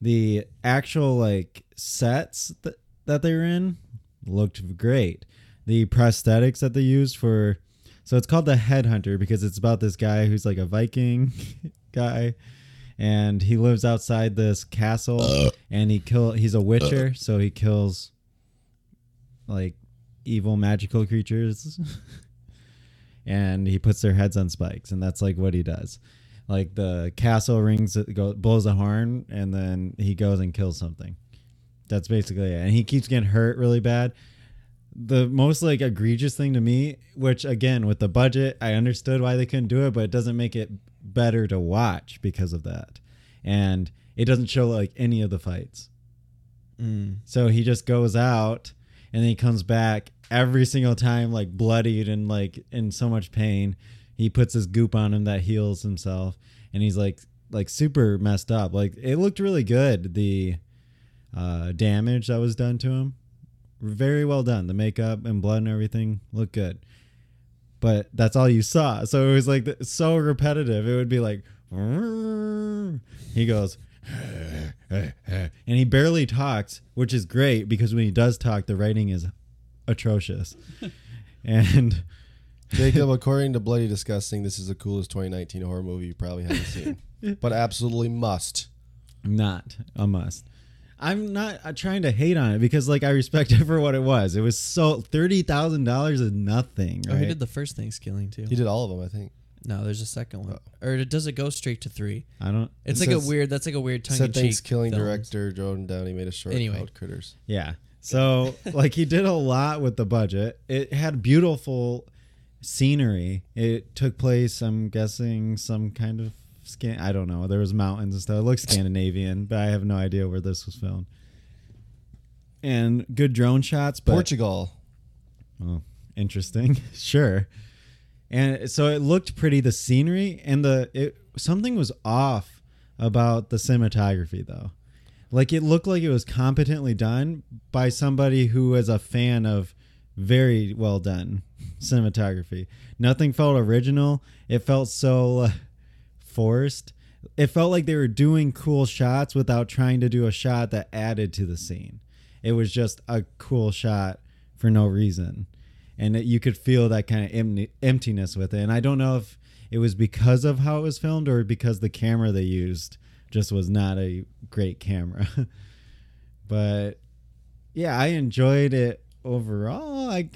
the actual like sets that, that they were in looked great. The prosthetics that they used for so it's called the Headhunter because it's about this guy who's like a Viking guy and he lives outside this castle uh. and he kill he's a witcher, uh. so he kills like evil magical creatures. and he puts their heads on spikes, and that's like what he does. Like the castle rings, go blows a horn, and then he goes and kills something. That's basically it. And he keeps getting hurt really bad. The most like egregious thing to me, which again with the budget, I understood why they couldn't do it, but it doesn't make it better to watch because of that. And it doesn't show like any of the fights. Mm. So he just goes out and then he comes back every single time like bloodied and like in so much pain. He puts his goop on him that heals himself and he's like like super messed up. Like it looked really good the uh damage that was done to him. Very well done. The makeup and blood and everything looked good. But that's all you saw. So it was like th- so repetitive. It would be like he goes and he barely talks, which is great because when he does talk, the writing is atrocious. and Jacob, according to Bloody Disgusting, this is the coolest 2019 horror movie you probably haven't seen, but absolutely must. not a must. I'm not uh, trying to hate on it because like I respect it for what it was. It was so thirty thousand dollars is nothing. Right? Oh, he did the first ThanksKilling too. He did all of them, I think. No, there's a second one. Or does it go straight to three? I don't. It's It like says- a weird. That's like a weird tongue in Said cheek. ThanksKilling director Jordan Downey made a short Anyway. called Critters. Yeah. So like he did a lot with the budget. It had beautiful scenery. It took place, I'm guessing, some kind of scan. I don't know. There was mountains and stuff. It looked Scandinavian, but I have no idea where this was filmed. And good drone shots, but Portugal. Oh, interesting. sure. And so it looked pretty the scenery and the it something was off about the cinematography though. Like it looked like it was competently done by somebody who is a fan of very well done cinematography. Nothing felt original. It felt so uh, forced. It felt like they were doing cool shots without trying to do a shot that added to the scene. It was just a cool shot for no reason. And it, you could feel that kind of em- emptiness with it. And I don't know if it was because of how it was filmed or because the camera they used just was not a great camera. but yeah, I enjoyed it overall. I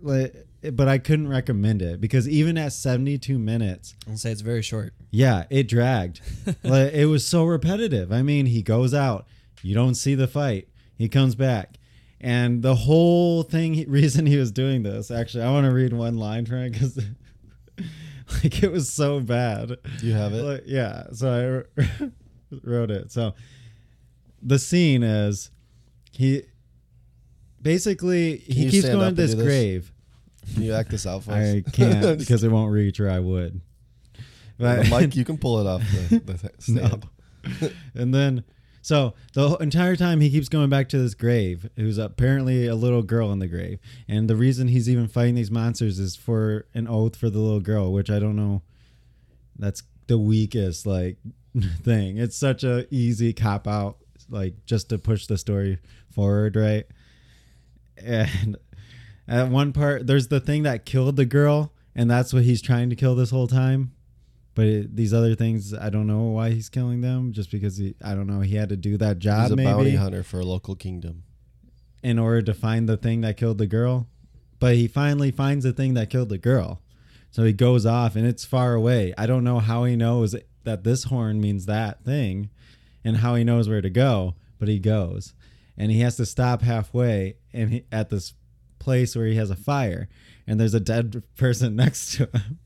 like, but I couldn't recommend it because even at 72 minutes, I'll say it's very short. yeah, it dragged. like, it was so repetitive. I mean, he goes out, you don't see the fight, he comes back. And the whole thing, reason he was doing this, actually, I want to read one line from it because, like, it was so bad. Do you have it? Like, yeah, so I wrote it. So the scene is he basically Can he keeps going to this this? grave. Can you act this out for us? I can't because it won't reach, or I would. But Mike, you can pull it off the, the stand. No. and then, so the entire time he keeps going back to this grave, who's apparently a little girl in the grave. And the reason he's even fighting these monsters is for an oath for the little girl, which I don't know. That's the weakest like thing. It's such a easy cop out like just to push the story forward, right? And at one part, there's the thing that killed the girl, and that's what he's trying to kill this whole time. But it, these other things, I don't know why he's killing them. Just because he, I don't know, he had to do that job He's a maybe bounty hunter for a local kingdom. in order to find the thing that killed the girl. But he finally finds the thing that killed the girl. So he goes off and it's far away. I don't know how he knows that this horn means that thing and how he knows where to go, but he goes. And he has to stop halfway and he, at this place where he has a fire and there's a dead person next to him.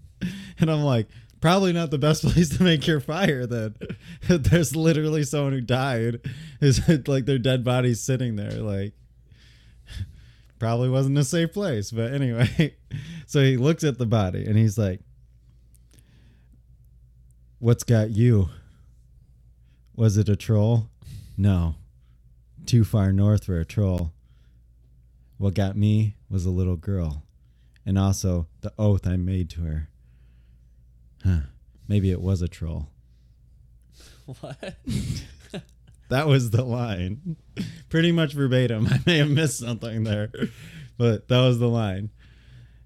And I'm like, probably not the best place to make your fire then. there's literally someone who died. Is like their dead body's sitting there like probably wasn't a safe place. But anyway, so he looks at the body and he's like, What's got you? Was it a troll? No. Too far north for a troll. What got me was a little girl. And also the oath I made to her. Huh. Maybe it was a troll. What? That was the line. Pretty much verbatim. I may have missed something there, but that was the line.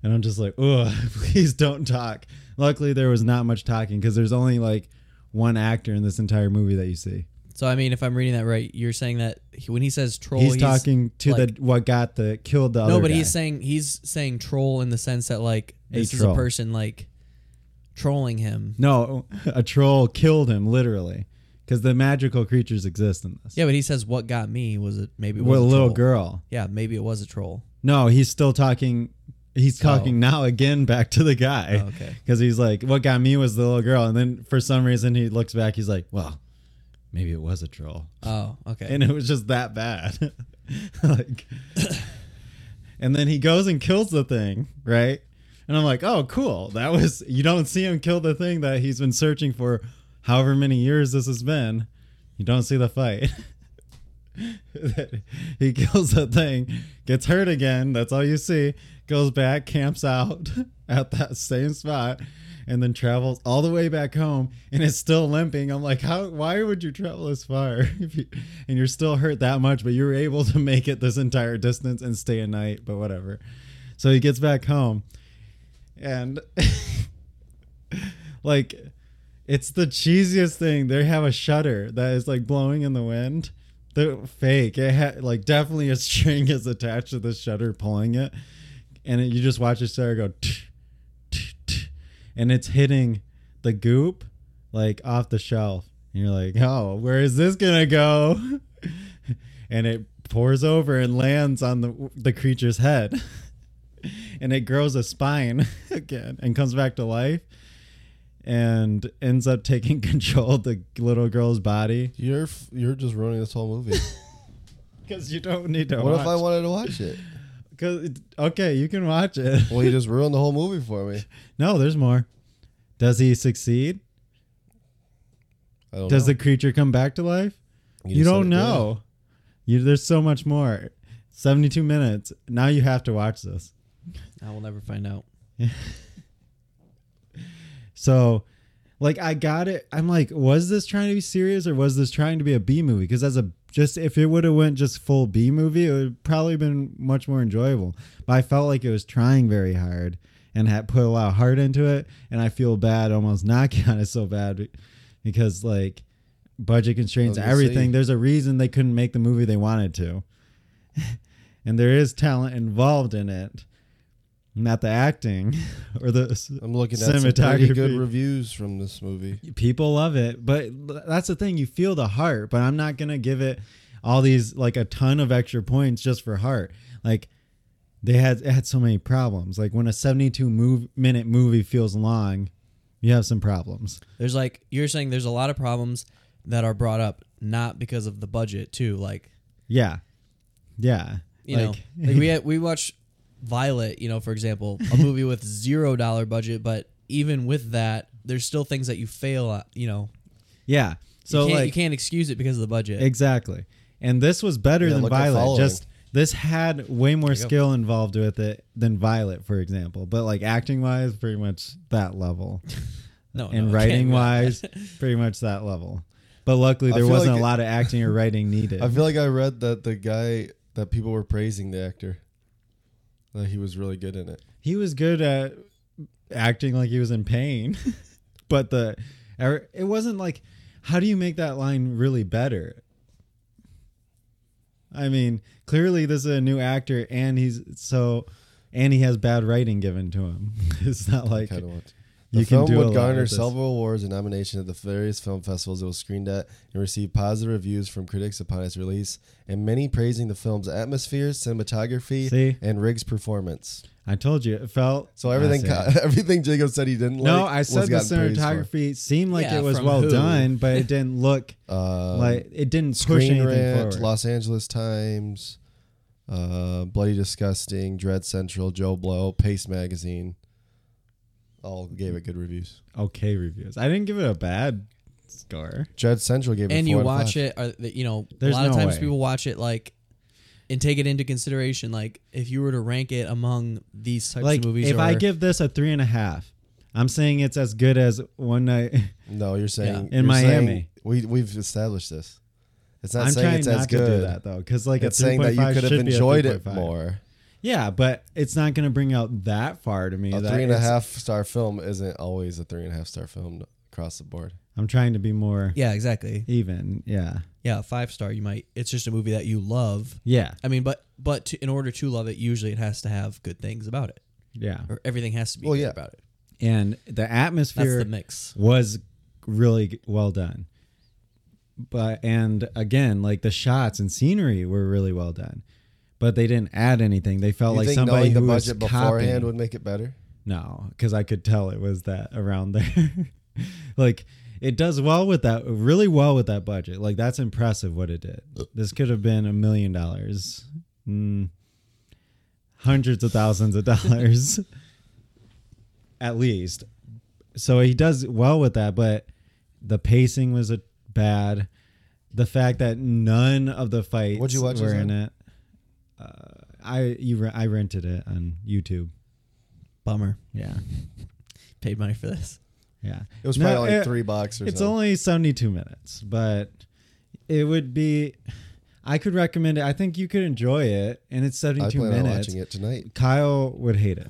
And I'm just like, oh, please don't talk. Luckily, there was not much talking because there's only like one actor in this entire movie that you see. So I mean, if I'm reading that right, you're saying that he, when he says troll, he's, talking to like- the what got the killed the other no, but guy. he's saying he's saying troll in the sense that like A this is a person like trolling him. no, a troll killed him literally because the magical creatures exist in this. Yeah, but he says what got me was it maybe it was with a little troll. girl. Yeah, maybe it was a troll. No, he's still talking. He's oh. talking Oh. now again back to the guy. Oh, okay. Because he's like, what got me was the little girl. And then for some reason he looks back, he's like, well, maybe it was a troll. Oh, okay. And it was just that bad. like, and then he goes and kills the thing, right? And I'm like, oh, cool. That was, you don't see him kill the thing that he's been searching for however many years this has been. You don't see the fight. he kills the thing, gets hurt again. That's all you see. Goes back, camps out at that same spot, and then travels all the way back home and is still limping. I'm like, how? Why would you travel this far if you, and you're still hurt that much, but you were able to make it this entire distance and stay a night? But whatever. So he gets back home, and like, it's the cheesiest thing. They have a shutter that is like blowing in the wind. The fake. It had like definitely a string is attached to the shutter pulling it, and it, you just watch the shutter go, "Tch, tch, tch," and it's hitting the goop like off the shelf. And you're like, oh, where is this gonna go? and it pours over and lands on the the creature's head, and it grows a spine again and comes back to life. And ends up taking control of the little girl's body You're f- you're just ruining this whole movie. because you don't need to. what watch. if I wanted to watch it? Cause it- okay, you can watch it. Well, you just ruined the whole movie for me. No, there's more. Does he succeed? I don't Does know. the creature come back to life? You, just don't it did. know. You there's so much more. 72 minutes. Now you have to watch this. I will never find out. So, like, I got it. I'm like, was this trying to be serious or was this trying to be a B movie? Because as a just if it would have went just full B movie, it would probably been much more enjoyable. But I felt like it was trying very hard and had put a lot of heart into it. And I feel bad almost knocking on it so bad because like budget constraints, everything. There's a reason they couldn't make the movie they wanted to, and there is talent involved in it. Not the acting or the I'm looking at some pretty good reviews from this movie. people love it but that's the thing you feel the heart but i'm not gonna give it all these like a ton of extra points just for heart. Like they had it had so many problems. Like when a 72 move, minute movie feels long you have some problems. There's like you're saying there's a lot of problems that are brought up not because of the budget too. Like yeah. Yeah. You know, like we had, we watched Violet. You know, for example, a movie with zero dollar budget, but even with that, there's still things that you fail at. You know, yeah so you can't, like you can't excuse it because of the budget. Exactly. And this was better Yeah, than Violet. Just this had way more you go. skill involved with it than Violet, for example. But like acting wise, pretty much that level. no, and no, writing wise, pretty much that level. but luckily there wasn't like a it- lot of acting or writing needed. I feel like I read that the guy that people were praising the actor that he was really good in it. he was good at acting like he was in pain, but the er, it wasn't like how do you make that line really better? I mean, clearly this is a new actor, and he's so, and he has bad writing given to him. It's not like Kind of want. you The can film do would lot garner several awards and nominations at the various film festivals it was screened at and received positive reviews from critics upon its release, and many praising the film's atmosphere, cinematography, See? and Riggs' performance. I told you it felt So everything, I said- everything Jacob said he didn't No, like. No, I was said the gotten praised for. cinematography seemed like Yeah, it was well who? done, but it didn't look Um, like it didn't push Screen anything Rant, forward. Los Angeles Times, uh, Bloody Disgusting, Dread Central, Joe Blow, Paste Magazine. All gave it good reviews. okay reviews. I didn't give it a bad score. Dread Central gave it and four you watch five. it, or the- you know, There's a lot of no times way. people watch it like and take it into consideration. Like if you were to rank it among these types like of movies, if or, I give this a three and a half, I'm saying it's as good as one night. No, you're saying In you're saying- Miami. we we've established this. It's not I'm saying trying it's not as to good. do that though, because like it's a saying that you 3.5 could have should be a enjoyed it 3.5. more. Yeah, but it's not going to bring out that far to me. A that three and a it's- half star film isn't always a three and a half star film across the board. I'm trying to be more yeah, exactly. even. Yeah, Yeah, five star. You might. It's just a movie that you love. yeah, I mean, but but to, in order to love it, usually it has to have good things about it, yeah. or everything has to be Well, good yeah. about it. And the That's atmosphere the mix. was really well done. But and again, like the shots and scenery were really well done, but they didn't add anything. They felt you like think somebody knowing the who was budget beforehand copying. would make it better? No, because I could tell it was that around there. like it does well with that, really well with that budget. Like that's impressive what it did. This could have been a million dollars, Mm, hundreds of thousands of dollars, at least. So he does well with that, but the pacing was a bad. The fact that none of the fights What'd you watch were in it. Uh, I you re- I rented it on YouTube. Bummer. Yeah. Paid money for this. Yeah. It was No, probably like it- three bucks or It's something. only 72 minutes, but it would be I could recommend it. I think you could enjoy it and it's 72 I 72 plan on minutes. watching it tonight. Kyle would hate it.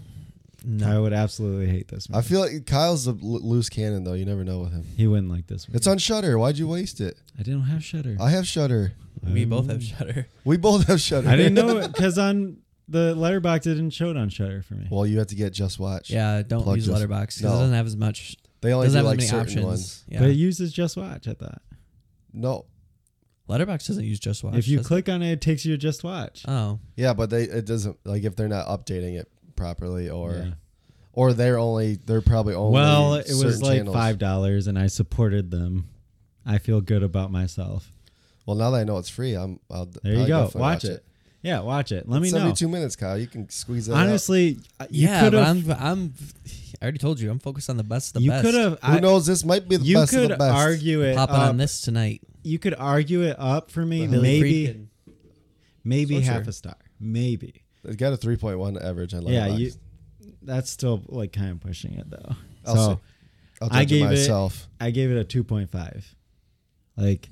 No. Kyle would absolutely hate this I feel like Kyle's a l- loose cannon though. You never know with him. he wouldn't like this one. It's on Shudder. Why'd you waste it? I didn't have Shudder. I have Shudder. Oh. we both have Shudder. We both have Shudder. I didn't know it because on the Letterboxd it didn't show it on Shudder for me. well, you have to get JustWatch. Yeah, don't Plug use just- Letterboxd because no. it doesn't have as much. They only Doesn't do have like as many certain options. ones. Yeah. But it uses JustWatch, I thought. No. Letterboxd doesn't use Just Watch. if you does it? click on it, it takes you to JustWatch. Oh, Yeah, but they it doesn't like if they're not updating it properly or Yeah. or they're only they're probably only Well, it was like channels. five dollars, and I supported them. I feel good about myself. Well, now that I know it's free, I'm. I'll There you I'll go. definitely Watch it. Yeah, watch it. Let me know. Seventy-two minutes, Kyle. You can squeeze that. out. Honestly, uh, you yeah, could but have. I'm I'm. I already told you I'm focused on the best. Of the You best. could have. who knows? This might be the You best could of the best. argue it. popping up. on this tonight. You could argue it up for me. Billy Maybe, maybe Switcher. half a star. Maybe. It got a three point one average on Yeah, you. That's still like kind of pushing it though. I'll so see. I'll I judge it gave it- myself. I gave it a two point five. Like,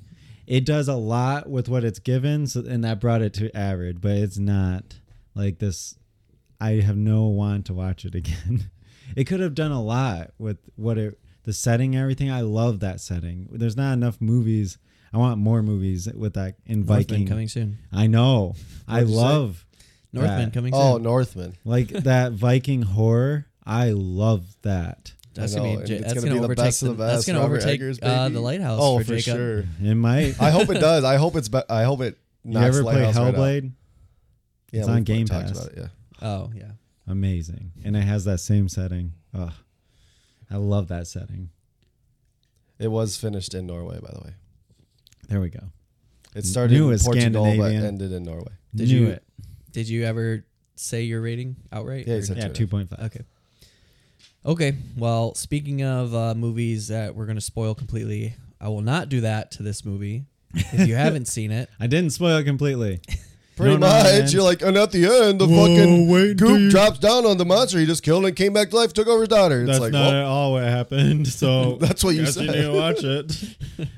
it does a lot with what it's given, so and that brought it to average, but it's not like this. I have no want to watch it again. it could have done a lot with what it, the setting, everything. I love that setting. There's not enough movies. I want more movies with that in Viking. coming soon. I know. I What'd say? love Northman coming soon. Oh, Northman. like that Viking horror. I love that. That's I gonna be it's that's gonna gonna be the overtake best of the best. That's gonna Robert overtake Eggers, uh, the lighthouse Oh, for, for Jacob. sure. It might. I hope it does. I hope it's. Be- I hope it. you ever play Lighthouse right out. Hellblade? Yeah, It's on we've Game Pass. About it, yeah. Oh yeah. amazing and it has that same setting Ugh. i love that setting It was finished in Norway, by the way. there we go It started Knew it in was Portugal but Scandinavian. ended in Norway. Did Knew you- it Did you ever say your rating outright? Yeah, he said yeah 2.5 Okay. Okay. Well, speaking of uh, movies that we're going to spoil completely, I will not do that to this movie. If you haven't seen it, i didn't spoil it completely Pretty don't know, man. much. You're like, and at the end, the Whoa, fucking wait goop you- drops down on the monster he just killed and came back to life, took over his daughter. It's that's like, not well, at all what happened so That's what you guess said. you need to watch it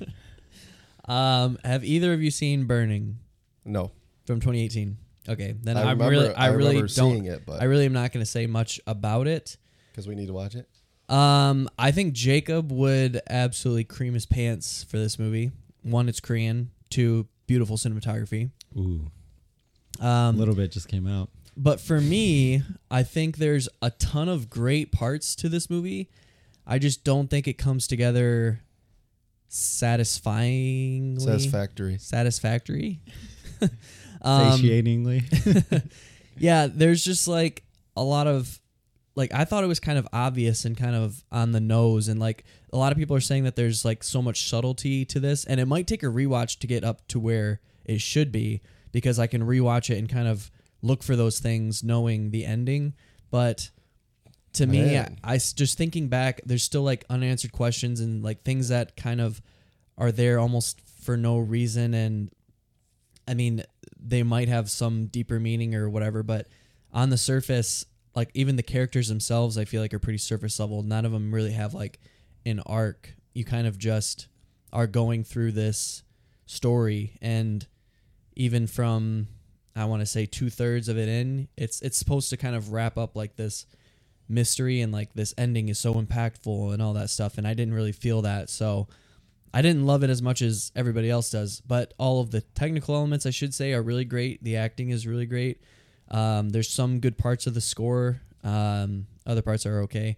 Um, have either of you seen Burning No, from 2018? Okay, then I I am remember. really, I, really don't. seeing it, but I really am not going to say much about it. because we need to watch it. Um, I think Jacob would absolutely cream his pants for this movie. One, it's Korean. Two, beautiful cinematography. Ooh, a Um, little bit just came out. But for me, I think there's a ton of great parts to this movie. I just don't think it comes together satisfyingly. Satisfactory. Satisfactory. um, Satiatingly. yeah, there's just like a lot of like I thought it was kind of obvious and kind of on the nose and like a lot of people are saying that there's like so much subtlety to this and it might take a rewatch to get up to where it should be because I can rewatch it and kind of look for those things knowing the ending but to me I, I, just thinking back there's still like unanswered questions and like things that kind of are there almost for no reason and I mean, they might have some deeper meaning or whatever, but on the surface, like even the characters themselves, I feel like are pretty surface level. None of them really have like an arc. You kind of just are going through this story, and even from I want to say two thirds of it in, it's it's supposed to kind of wrap up like this mystery and like this ending is so impactful and all that stuff. And I didn't really feel that, so. I didn't love it as much as everybody else does, but all of the technical elements, I should say, are really great. The acting is really great. Um, there's some good parts of the score. Um, other parts are okay,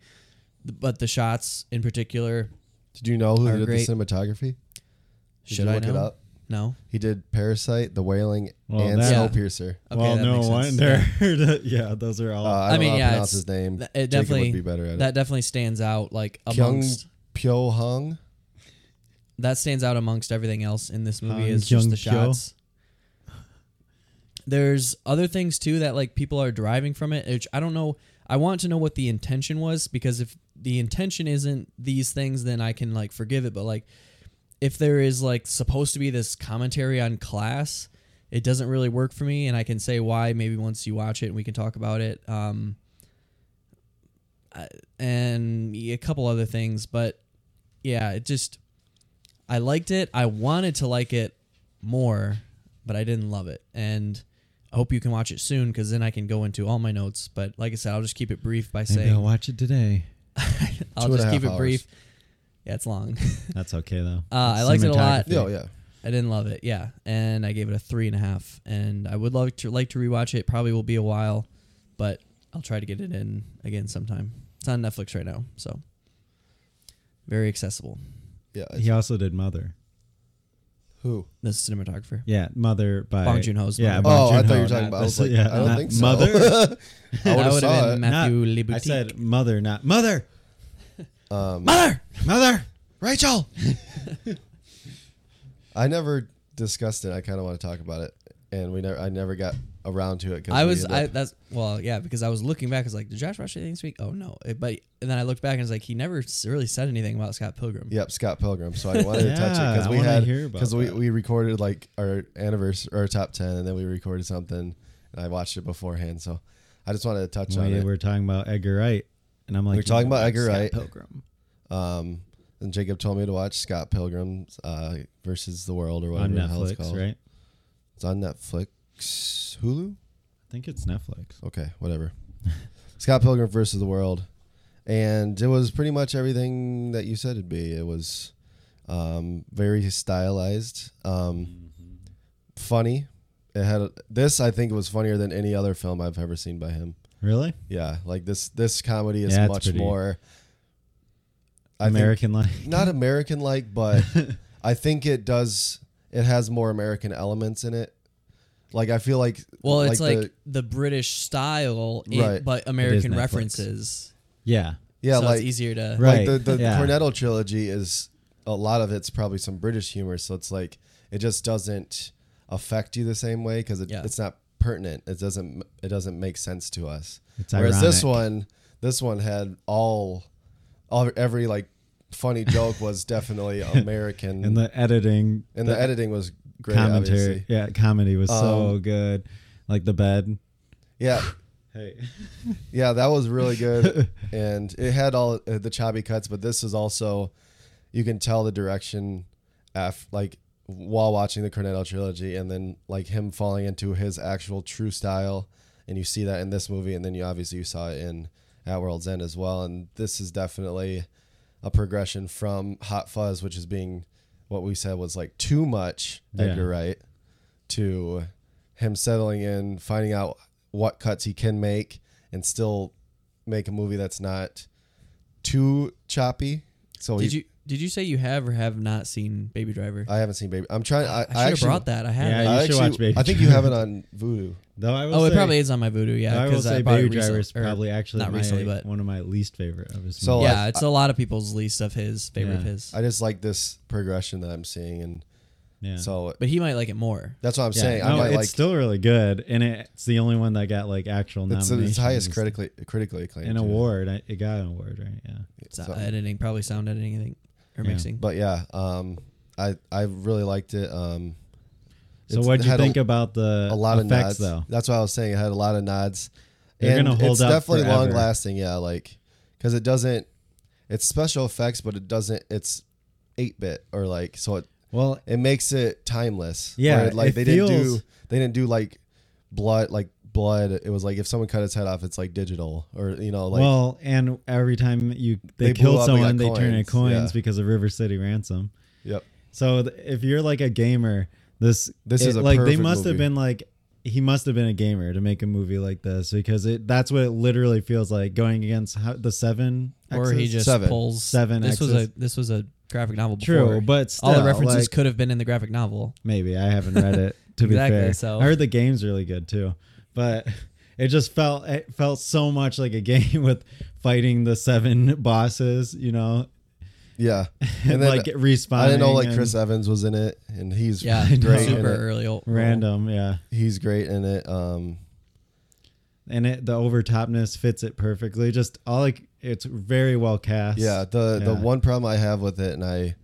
but the shots in particular, Did you know who did great. the cinematography? Did should you I look know? it up? No. He did Parasite, The Wailing, Well, and that- Yeah. Okay, well, that no wonder. yeah, those are all. Uh, I, I don't mean, know how yeah, pronounce his name. Th- It Jacob definitely would be better at that it. definitely stands out like Kyung amongst Pyo Hung. That stands out amongst everything else in this movie Han is just the shots. There's other things too that like people are deriving from it, which I don't know. I want to know what the intention was because if the intention isn't these things, then I can like forgive it. But like, if there is like supposed to be this commentary on class, it doesn't really work for me, and I can say why maybe once you watch it and we can talk about it. Um, and a couple other things, but yeah, it just I liked it. I wanted to like it more, but I didn't love it. And I hope you can watch it soon because then I can go into all my notes. But like I said, I'll just keep it brief by Maybe saying I'll watch it today. I'll Two and a just keep half it brief. hours. Yeah, it's long. That's okay though. Uh, I liked it a lot. Cinematography. Yeah, yeah. I didn't love it. Yeah, and I gave it a three and a half. And I would love to like to rewatch it. Probably will be a while, but I'll try to get it in again sometime. It's on Netflix right now, so very accessible. Yeah. He also did Mother. Who? The cinematographer. Yeah, Mother by Bong Joon-ho's Yeah, Mother. Bong Oh, I thought you were talking about. I was like, yeah, I don't think so. Mother. I would that have would have saw been it. Matthew Not- Libutique. I said Mother, not Mother. Um, Mother. Mother. Rachel. I never discussed it. I kind of want to talk about it, and we never. I never got around to it. 'cause I was I that's well yeah because I was looking back I was like did Josh watch anything this week oh no It- but and then I looked back and I was like he never really said anything about Scott Pilgrim Yep, Scott Pilgrim. So I wanted to touch it because we had hear because we, we recorded like our anniversary our top ten, and then we recorded something, and I watched it beforehand. So I just wanted to touch on We it. We were talking about Edgar Wright, and I'm like, We're talking about Edgar Scott Wright. Pilgrim. Um, and Jacob told me to watch Scott Pilgrim uh, versus the World or whatever on the hell it's called. right? It's on Netflix, Hulu. I think it's Netflix. Okay, whatever. Scott Pilgrim versus the World, and it was pretty much everything that you said it'd be. It was um, very stylized, um, funny. It had a, this. I think it was funnier than any other film I've ever seen by him. Really? Yeah, like this. This comedy is Yeah, much more American like. not American like, but I think it does. It has more American elements in it. Like I feel like well it's like, the- the, British style in, Right. but American Netflix. references Yeah. yeah, so like it's easier to Right. like the, the yeah. Cornetto trilogy is a lot of it's probably some British humor, so it's like it just doesn't affect you the same way because it, Yeah. it's not pertinent. It doesn't it doesn't make sense to us. It's Whereas this ironic. one, this one had all, all every like funny joke was definitely American, And the editing and the, editing was great. commentary. Obviously. Yeah, comedy was so Um, good. Like the bed. Yeah, Hey. yeah, that was really good, and it had all uh, the choppy cuts. But this is also, you can tell the direction, af like while watching the Cornetto trilogy, and then like him falling into his actual true style, and you see that in this movie, and then you obviously you saw it in At World's End as well, and this is definitely a progression from Hot Fuzz, which is being what we said was like too much Yeah. Edgar Wright, to him settling in, finding out what cuts he can make, and still make a movie that's not too choppy. So Did he- you did you say you have or have not seen Baby Driver? I haven't seen Baby. I'm trying. I, I should I have actually, brought that. I have. Yeah, you I should actually- watch Baby I think you have it on Vudu. Though I will Oh, it probably is on my Vudu. Yeah, I will because say bought it Baby recent- Driver is probably actually not my, recently, but one of my least favorite of his So, movies. yeah, it's a lot of people's least of his favorite of his. I just like this progression that I'm seeing, and yeah. so but he might like it more. that's what I'm Yeah, saying. no, I might it's like still really good, and it's the only one that got like actual it's nominations. its highest critically critically acclaimed. an too. award. I- It got an award, right? Yeah. So So- editing, probably sound editing, I think, or Yeah. mixing. But yeah, um, I I really liked it. Um, So what'd it you think a, about the a lot of nods? though? That's what I was saying. It had a lot of nods. They're and gonna hold it's up definitely forever. long lasting. Yeah, like because it doesn't. It's special effects, but it doesn't. It's eight bit or like so it Well, it makes it timeless. Yeah, Where, like it they didn't do they didn't do like blood like blood. It was like if someone cut its head off, it's like digital or you know like well, and every time you they, They kill up, they got someone, they turn it coins, coins yeah. because of River City Ransom. yep. So th- if you're like a gamer, this This is a like they perfect must have been like he must have been a gamer to make a movie like this because it that's what it literally feels like going against how, the seven or he just Seven. pulls Seven This was a this was a graphic novel. true, before. but still, all the references like, could have been in the graphic novel. maybe I haven't read it to Exactly, be fair. so- I heard the game's really good too, but it just felt it felt so much like a game with fighting the seven bosses, you know, Yeah. and, And then like respawning. I didn't know like and Chris Evans was in it, and he's Yeah, great. in super it. early. Old, random, yeah. He's great in it. Um, and it the overtopness fits it perfectly. Just all like it's very well cast. yeah. The the Yeah. one problem I have with it, and I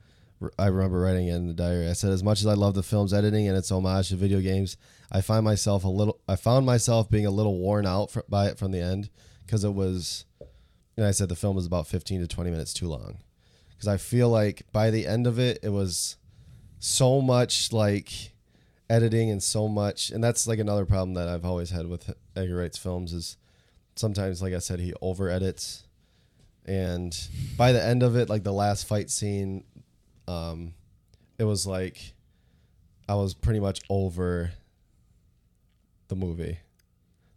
I remember writing it in the diary. I said, as much as I love the film's editing and its homage to video games, I find myself a little. I found myself being a little worn out fr- by it from the end because it was. And I said the film was about fifteen to twenty minutes too long, because I feel like by the end of it, it was so much like editing and so much, and that's like another problem that I've always had with Edgar Wright's films is sometimes, like I said, he over edits, and by the end of it, like the last fight scene, um, it was like I was pretty much over the movie.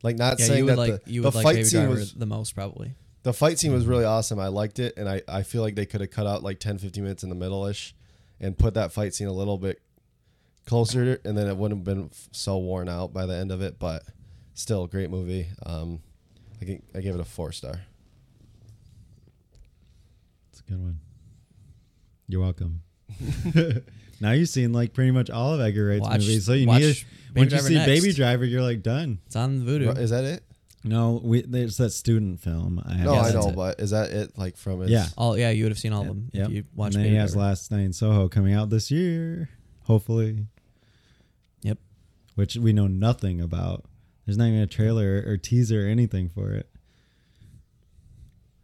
Like not Yeah, saying that like the, you the like fight scene was the most probably. The fight scene was really awesome. I liked it, and I, I feel like they could have cut out like 10, 15 minutes in the middle ish and put that fight scene a little bit closer, and then it wouldn't have been so worn out by the end of it. But still, great movie. Um, I, g- I gave it a four star. it's a good one. You're welcome. now you've seen like pretty much all of Edgar Wright's Watch- movies, so you need to, Baby once you see next. Baby Driver, you're like done. It's on Vudu. Is that it? No, we, there's that student film. I No, Yeah, I that's know, it. but is that it? Like from his? Yeah. All yeah, you would have seen all of them Yep. if you watched and then Baby he has Last Night in Soho coming out this year, hopefully. Yep. Which we know nothing about. There's not even a trailer or teaser or anything for it.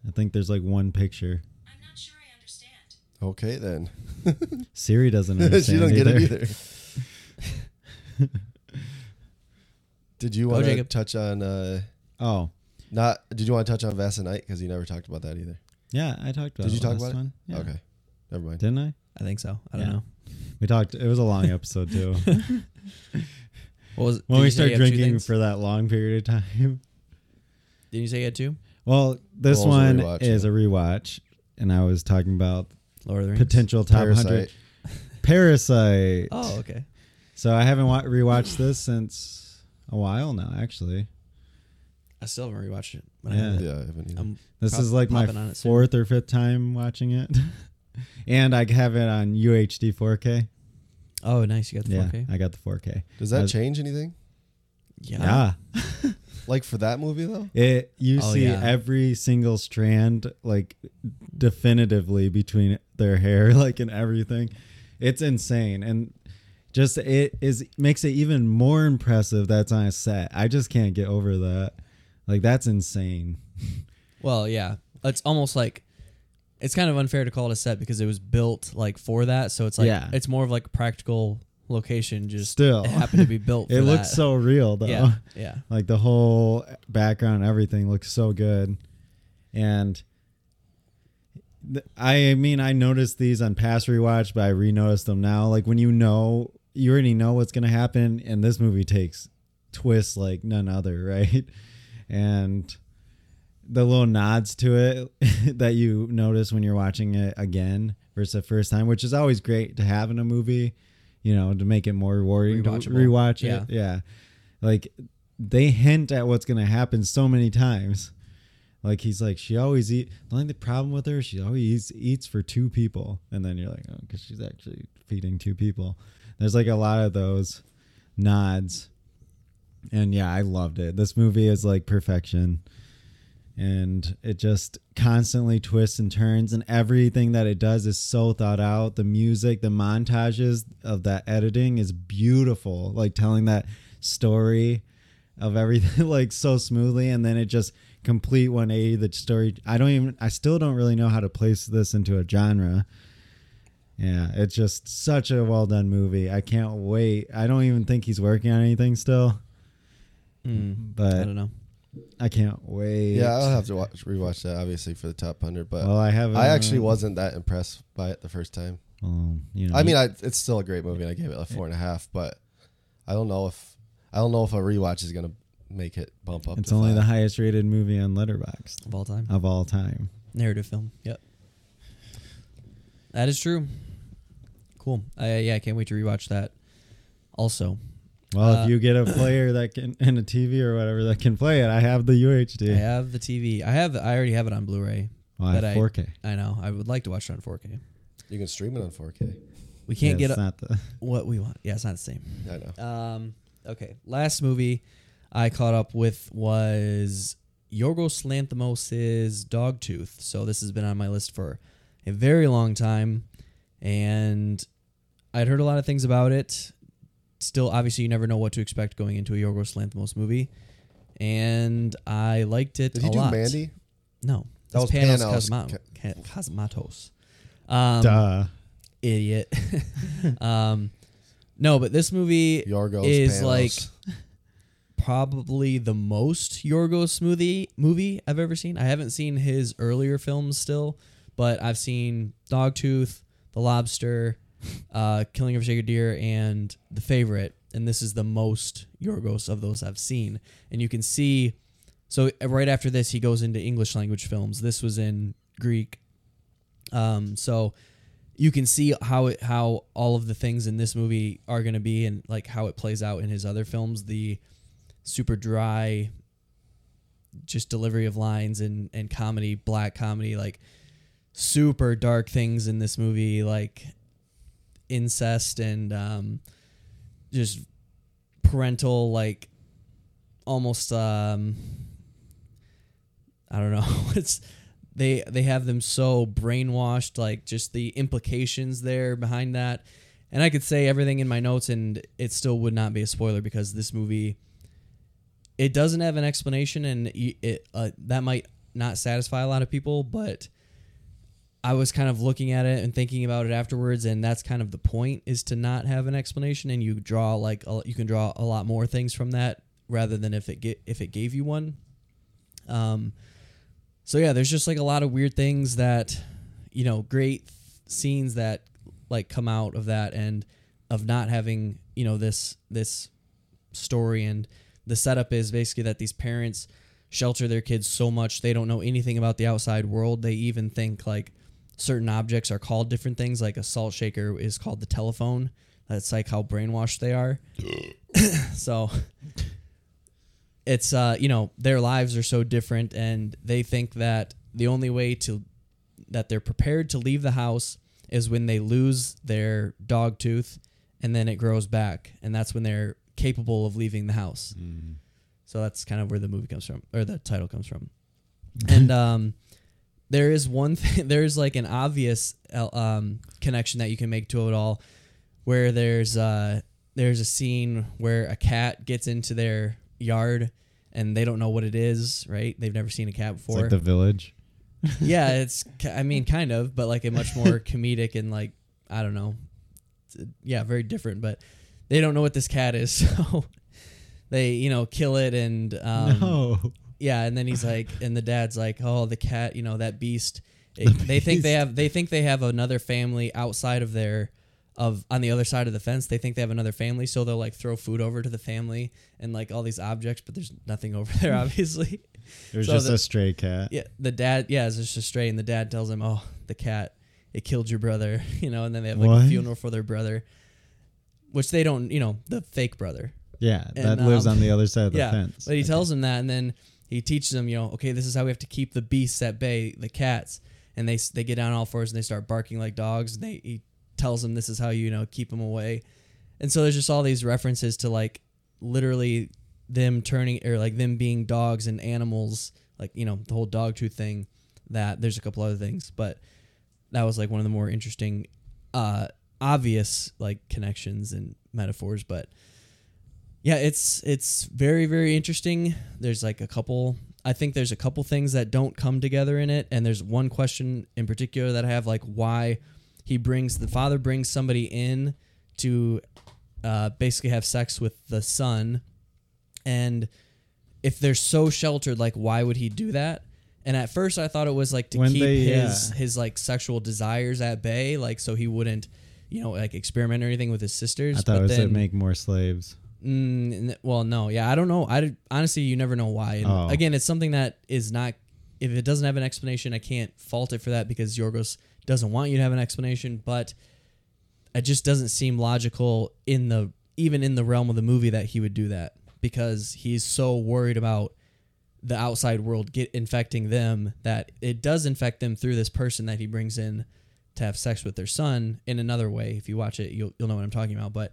I think there's like one picture. I'm not sure I understand. Okay then. Siri doesn't understand. she understand. don't get it either. either. Did you Go, want to Jacob. touch on? uh Oh, Not. Did you want to touch on Vast Night because you never talked about that either? yeah, I talked about. Did you it talk last about it? one. Yeah. Okay, never mind. Didn't I? I think so. I don't Yeah. know. We talked. It was a long episode too. What was when did we you say start you two drinking things? for that long period of time. Did you say you had two? Well, this Well, it was a one rewatch, is yeah. a rewatch, and I was talking about Lord of the Rings. potential top Parasite. hundred. Parasite. Oh, okay. So I haven't wa- rewatched this since a while now. Actually, I still haven't rewatched it. But I Yeah. have it. Yeah, I haven't either. I'm this Pop- is like my popping on it soon. fourth or fifth time watching it, and I have it on UHD 4K. Oh, nice. You got the Yeah, 4K. I got the 4K. Does that I- change anything? Yeah. Yeah, Like for that movie though? it you Oh, see yeah. every single strand like definitively between their hair, like and everything. It's insane, and just it is makes it even more impressive that's on a set. I just can't get over that. Like that's insane. Well, yeah. It's almost like it's kind of unfair to call it a set because it was built like for that. So it's like Yeah. it's more of like a practical location. Just Still. happened to be built. it looks that. so real though. yeah, yeah. Like the whole background, everything looks so good. And th- I mean, I noticed these on past rewatch, but I re-noticed them now. Like when you know, you already know what's gonna happen, and this movie takes twists like none other, right? And the little nods to it that you notice when you're watching it again versus the first time, which is always great to have in a movie, you know, to make it more rewarding to rewatch Yeah. it. Yeah. Like they hint at what's gonna happen so many times. Like he's like, she always eat. The only problem with her, she always eats for two people, and then you're like, oh, because she's actually feeding two people. There's like a lot of those nods, and yeah, I loved it. This movie is like perfection, and it just constantly twists and turns, and everything that it does is so thought out. The music, the montages of that editing is beautiful, like telling that story of everything like so smoothly and then it just complete 180 the story. I don't even i still don't really know how to place this into a genre. Yeah it's just such a well done movie. I can't wait. I don't even think he's working on anything still Mm, but I don't know. i can't wait Yeah, I'll have to watch, rewatch that obviously for the top hundred. But well i have I actually wasn't that impressed by it the first time. well, you know I mean, I, it's still a great movie, and I gave it a four and a half. But I don't know if I don't know if a rewatch is gonna make it bump up. it's to only the highest rated movie on letterboxd Of all time, of all time narrative film. Yep, that is true. Cool. I yeah, I can't wait to rewatch that. Also, well Uh, if you get a player that can and a tv or whatever that can play it i have the uhd I have the TV. I have. I already have it on Blu-ray. well, I have 4k I know. I would like to watch it on 4K. You can stream it on 4K. We can't Yeah, get it's a, the what we want. Yeah, it's not the same. I know. Um, okay. Last movie I caught up with was Yorgos Lanthimos' Dogtooth. So this has been on my list for a very long time, and I'd heard a lot of things about it. Still, obviously, you never know what to expect going into a Yorgos Lanthimos movie, and I liked it Did a he do lot. Mandy? No, That that's was Panos Panos Cosma- Ca- Ca- Cosmatos. Um, duh idiot. um, no, but this movie Yorgos is Panos. like probably the most Yorgos movie movie I've ever seen. I haven't seen his earlier films still, but I've seen Dogtooth, The Lobster, uh, Killing of a Sacred Deer, and The Favorite. And this is the most Yorgos of those I've seen. And you can see, so right after this, he goes into English language films. This was in Greek. Um, so you can see how it how all of the things in this movie are going to be and like how it plays out in his other films the super dry just delivery of lines and and comedy black comedy like super dark things in this movie like incest and um just parental like almost um I don't know. It's they they have them so brainwashed, like just the implications there behind that. And I could say everything in my notes, and it still would not be a spoiler because this movie it doesn't have an explanation, and it uh, that might not satisfy a lot of people. But I was kind of looking at it and thinking about it afterwards, and that's kind of the point is to not have an explanation, and you draw like a, you can draw a lot more things from that rather than if it get if it gave you one. Um, so yeah, there's just like a lot of weird things that, you know, great scenes that like come out of that and of not having, you know, this this story and the setup is basically that these parents shelter their kids so much they don't know anything about the outside world. They even think like certain objects are called different things like a salt shaker is called the telephone. That's like how brainwashed they are. so it's uh you know their lives are so different and they think that the only way to that they're prepared to leave the house is when they lose their dog tooth and then it grows back and that's when they're capable of leaving the house so that's kind of where the movie comes from or the title comes from and um there is one thing there's like an obvious uh, um connection that you can make to it all where there's uh there's a scene where a cat gets into their yard and they don't know what it is, right? They've never seen a cat It's before. like the village. yeah, it's I mean kind of, but like a much more comedic and like I don't know, yeah, very different. But they don't know what this cat is, so they you know kill it and um, no. Yeah, and then he's like, and the dad's like, oh, the cat, you know, that beast. It- they think they have they think they have another family outside of their of on the other side of the fence. They think they have another family, so they'll like throw food over to the family and like all these objects, but there's nothing over there, obviously. Was So just the- a stray cat. Yeah, the dad. Yeah, it's just a stray, and the dad tells him, "Oh, the cat, it killed your brother," you know, and then they have like What? a funeral for their brother, which they don't, you know, the fake brother. Yeah, And, that lives um, on the other side of the yeah, fence. but he Okay. tells him that, and then he teaches them, you know, okay, this is how we have to keep the beasts at bay, the cats, and they they get down all fours and they start barking like dogs. And they he tells them this is how you, you know keep them away, and so there's just all these references to like literally them turning or like them being dogs and animals, like you know the whole dog tooth thing. That there's a couple other things, but that was like one of the more interesting, uh, obvious like connections and metaphors, but yeah it's it's very very interesting. There's like a couple i think there's a couple things that don't come together in it. And there's one question in particular that i have like why he brings the father brings somebody in to uh, basically have sex with the son. And if they're so sheltered like why would he do that? And at first i thought it was like to When keep they- his yeah. his like sexual desires at bay like so he wouldn't you know like experiment or anything with his sisters. I thought but it was to make more slaves. Mm, well, no, yeah, I don't know. I honestly, you never know why. And Oh. again, it's something that is not. If it doesn't have an explanation, I can't fault it for that because Yorgos doesn't want you to have an explanation. But it just doesn't seem logical in the even in the realm of the movie that he would do that because he's so worried about the outside world get infecting them that it does infect them through this person that he brings in to have sex with their son in another way. If you watch it, you'll you'll know what I'm talking about. But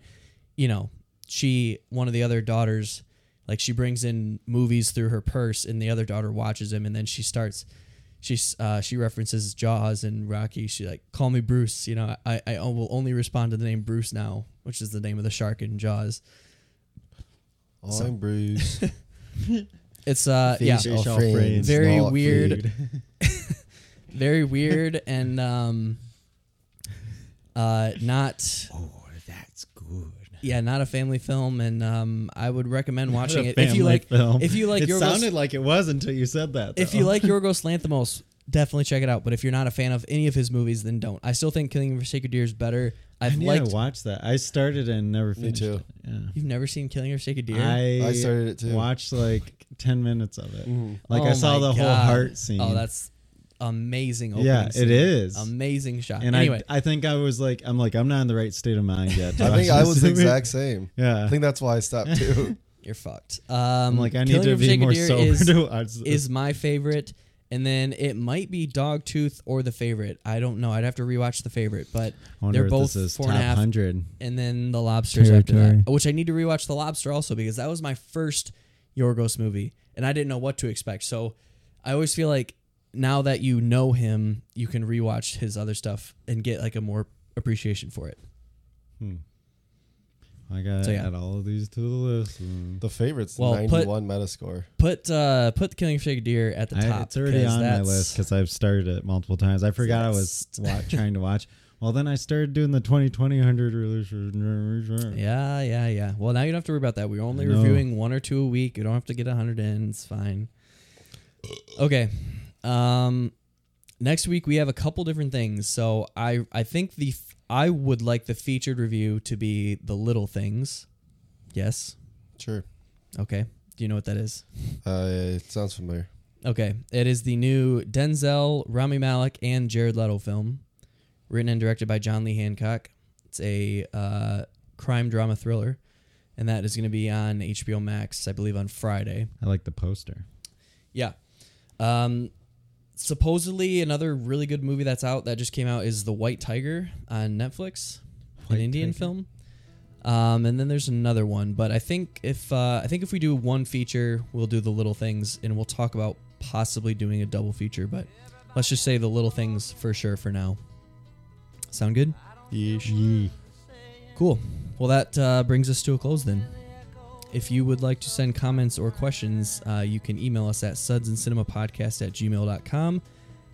you know, she one of the other daughters, like she brings in movies through her purse, and the other daughter watches him, and then she starts. She's uh, she references Jaws and Rocky. She like call me Bruce. You know, I I will only respond to the name Bruce now, which is the name of the shark in Jaws. I'm So- Bruce. It's uh yeah, Fish Fish all all friends, friends, very weird. very weird and um uh not Oh, that's good. Yeah not a family film and um i would recommend watching Not a it if you like film. if you like it Yorgos- sounded like it was until you said that. if you like Yorgos Lanthimos definitely check it out but if you're not a fan of any of his movies then don't i still think killing of a sacred deer is better I i've need liked to watch that. I started and never finished. Me too. It. Yeah. you've never seen killing of a sacred deer I, I started it too. Watched like ten minutes of it. Mhm. Like Oh I saw my the whole heart scene. oh that's amazing opening yeah, scene. it is. amazing shot and anyway I, I think I was like, I'm like, I'm not in the right state of mind yet. I think I this was the exact same. Yeah. I think that's why I stopped too. you're fucked um I'm like, I need Killing to be more Deer sober is, to watch this. is my favorite and then it might be Dogtooth or the favorite. I don't know. I'd have to rewatch the favorite, but they're both this is four top and a half. hundred. and then the lobsters after that, which I need to rewatch the lobster also because that was my first Yorgos movie, and I didn't know what to expect. So I always feel like now that you know him, you can rewatch his other stuff and get like a more appreciation for it. Hmm. I got to So, yeah. add all of these to the list. Mm. The favorite's Well, put- 91 Metascore. Put uh put the Killing of a Deer at the I- top. it's already on my list because I've started it multiple times. I forgot I was wa- trying to watch. Well, then I started doing the 2020 100 release. Yeah, yeah, yeah. Well, now you don't have to worry about that. We're only reviewing one or two a week. You don't have to get 100 in. It's fine. Okay. Um next week we have a couple different things. So I I think the f- I would like the featured review to be The Little Things. Yes. Sure. Okay. Do you know what that is? Uh, it sounds familiar. Okay. It is the new Denzel, Rami Malek, and Jared Leto film, written and directed by John Lee Hancock. It's a uh, crime drama thriller, and that is going to be on HBO Max, I believe, on Friday. I like the poster. Yeah. Um, supposedly, another really good movie that's out that just came out is The White Tiger on Netflix, White an Indian Tiger? film. Um, and then there's another one, but I think if uh, I think if we do one feature, we'll do the little things, and we'll talk about possibly doing a double feature. But let's just say the little things for sure for now. Sound good? Yee. Cool. Well, that uh, brings us to a close then. If you would like to send comments or questions, uh, you can email us at sudsandcinemapodcast at gmail.com.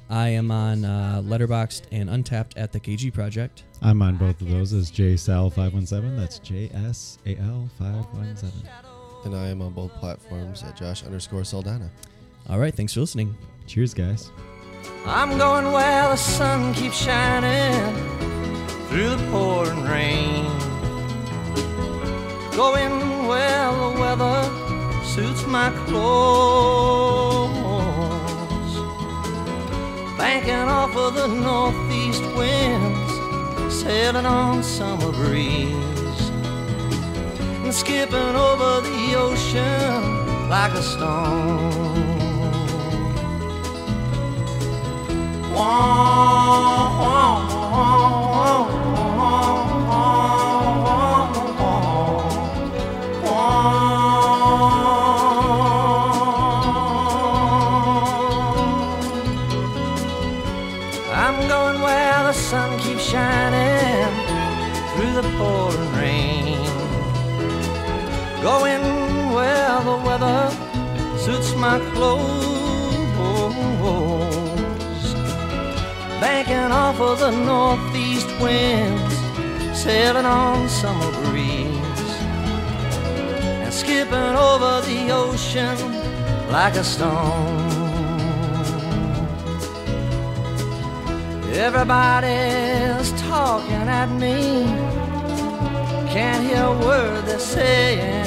I am on uh, Letterboxd and Untappd at the KG Project. I'm on both of those as JSal517. That's JSAL517. And I am on both platforms at Josh underscore Saldana. All right, thanks for listening. Cheers, guys. I'm going where the sun keeps shining through the pouring rain. Going where the weather suits my clothes. Banking off of the northeast winds, sailing on summer breeze. And skipping over the ocean like a stone. I'm Going where the weather suits my clothes. Banking off of the northeast winds, sailing on summer breeze, and skipping over the ocean like a stone. Everybody's talking at me. Can't hear a word they're saying.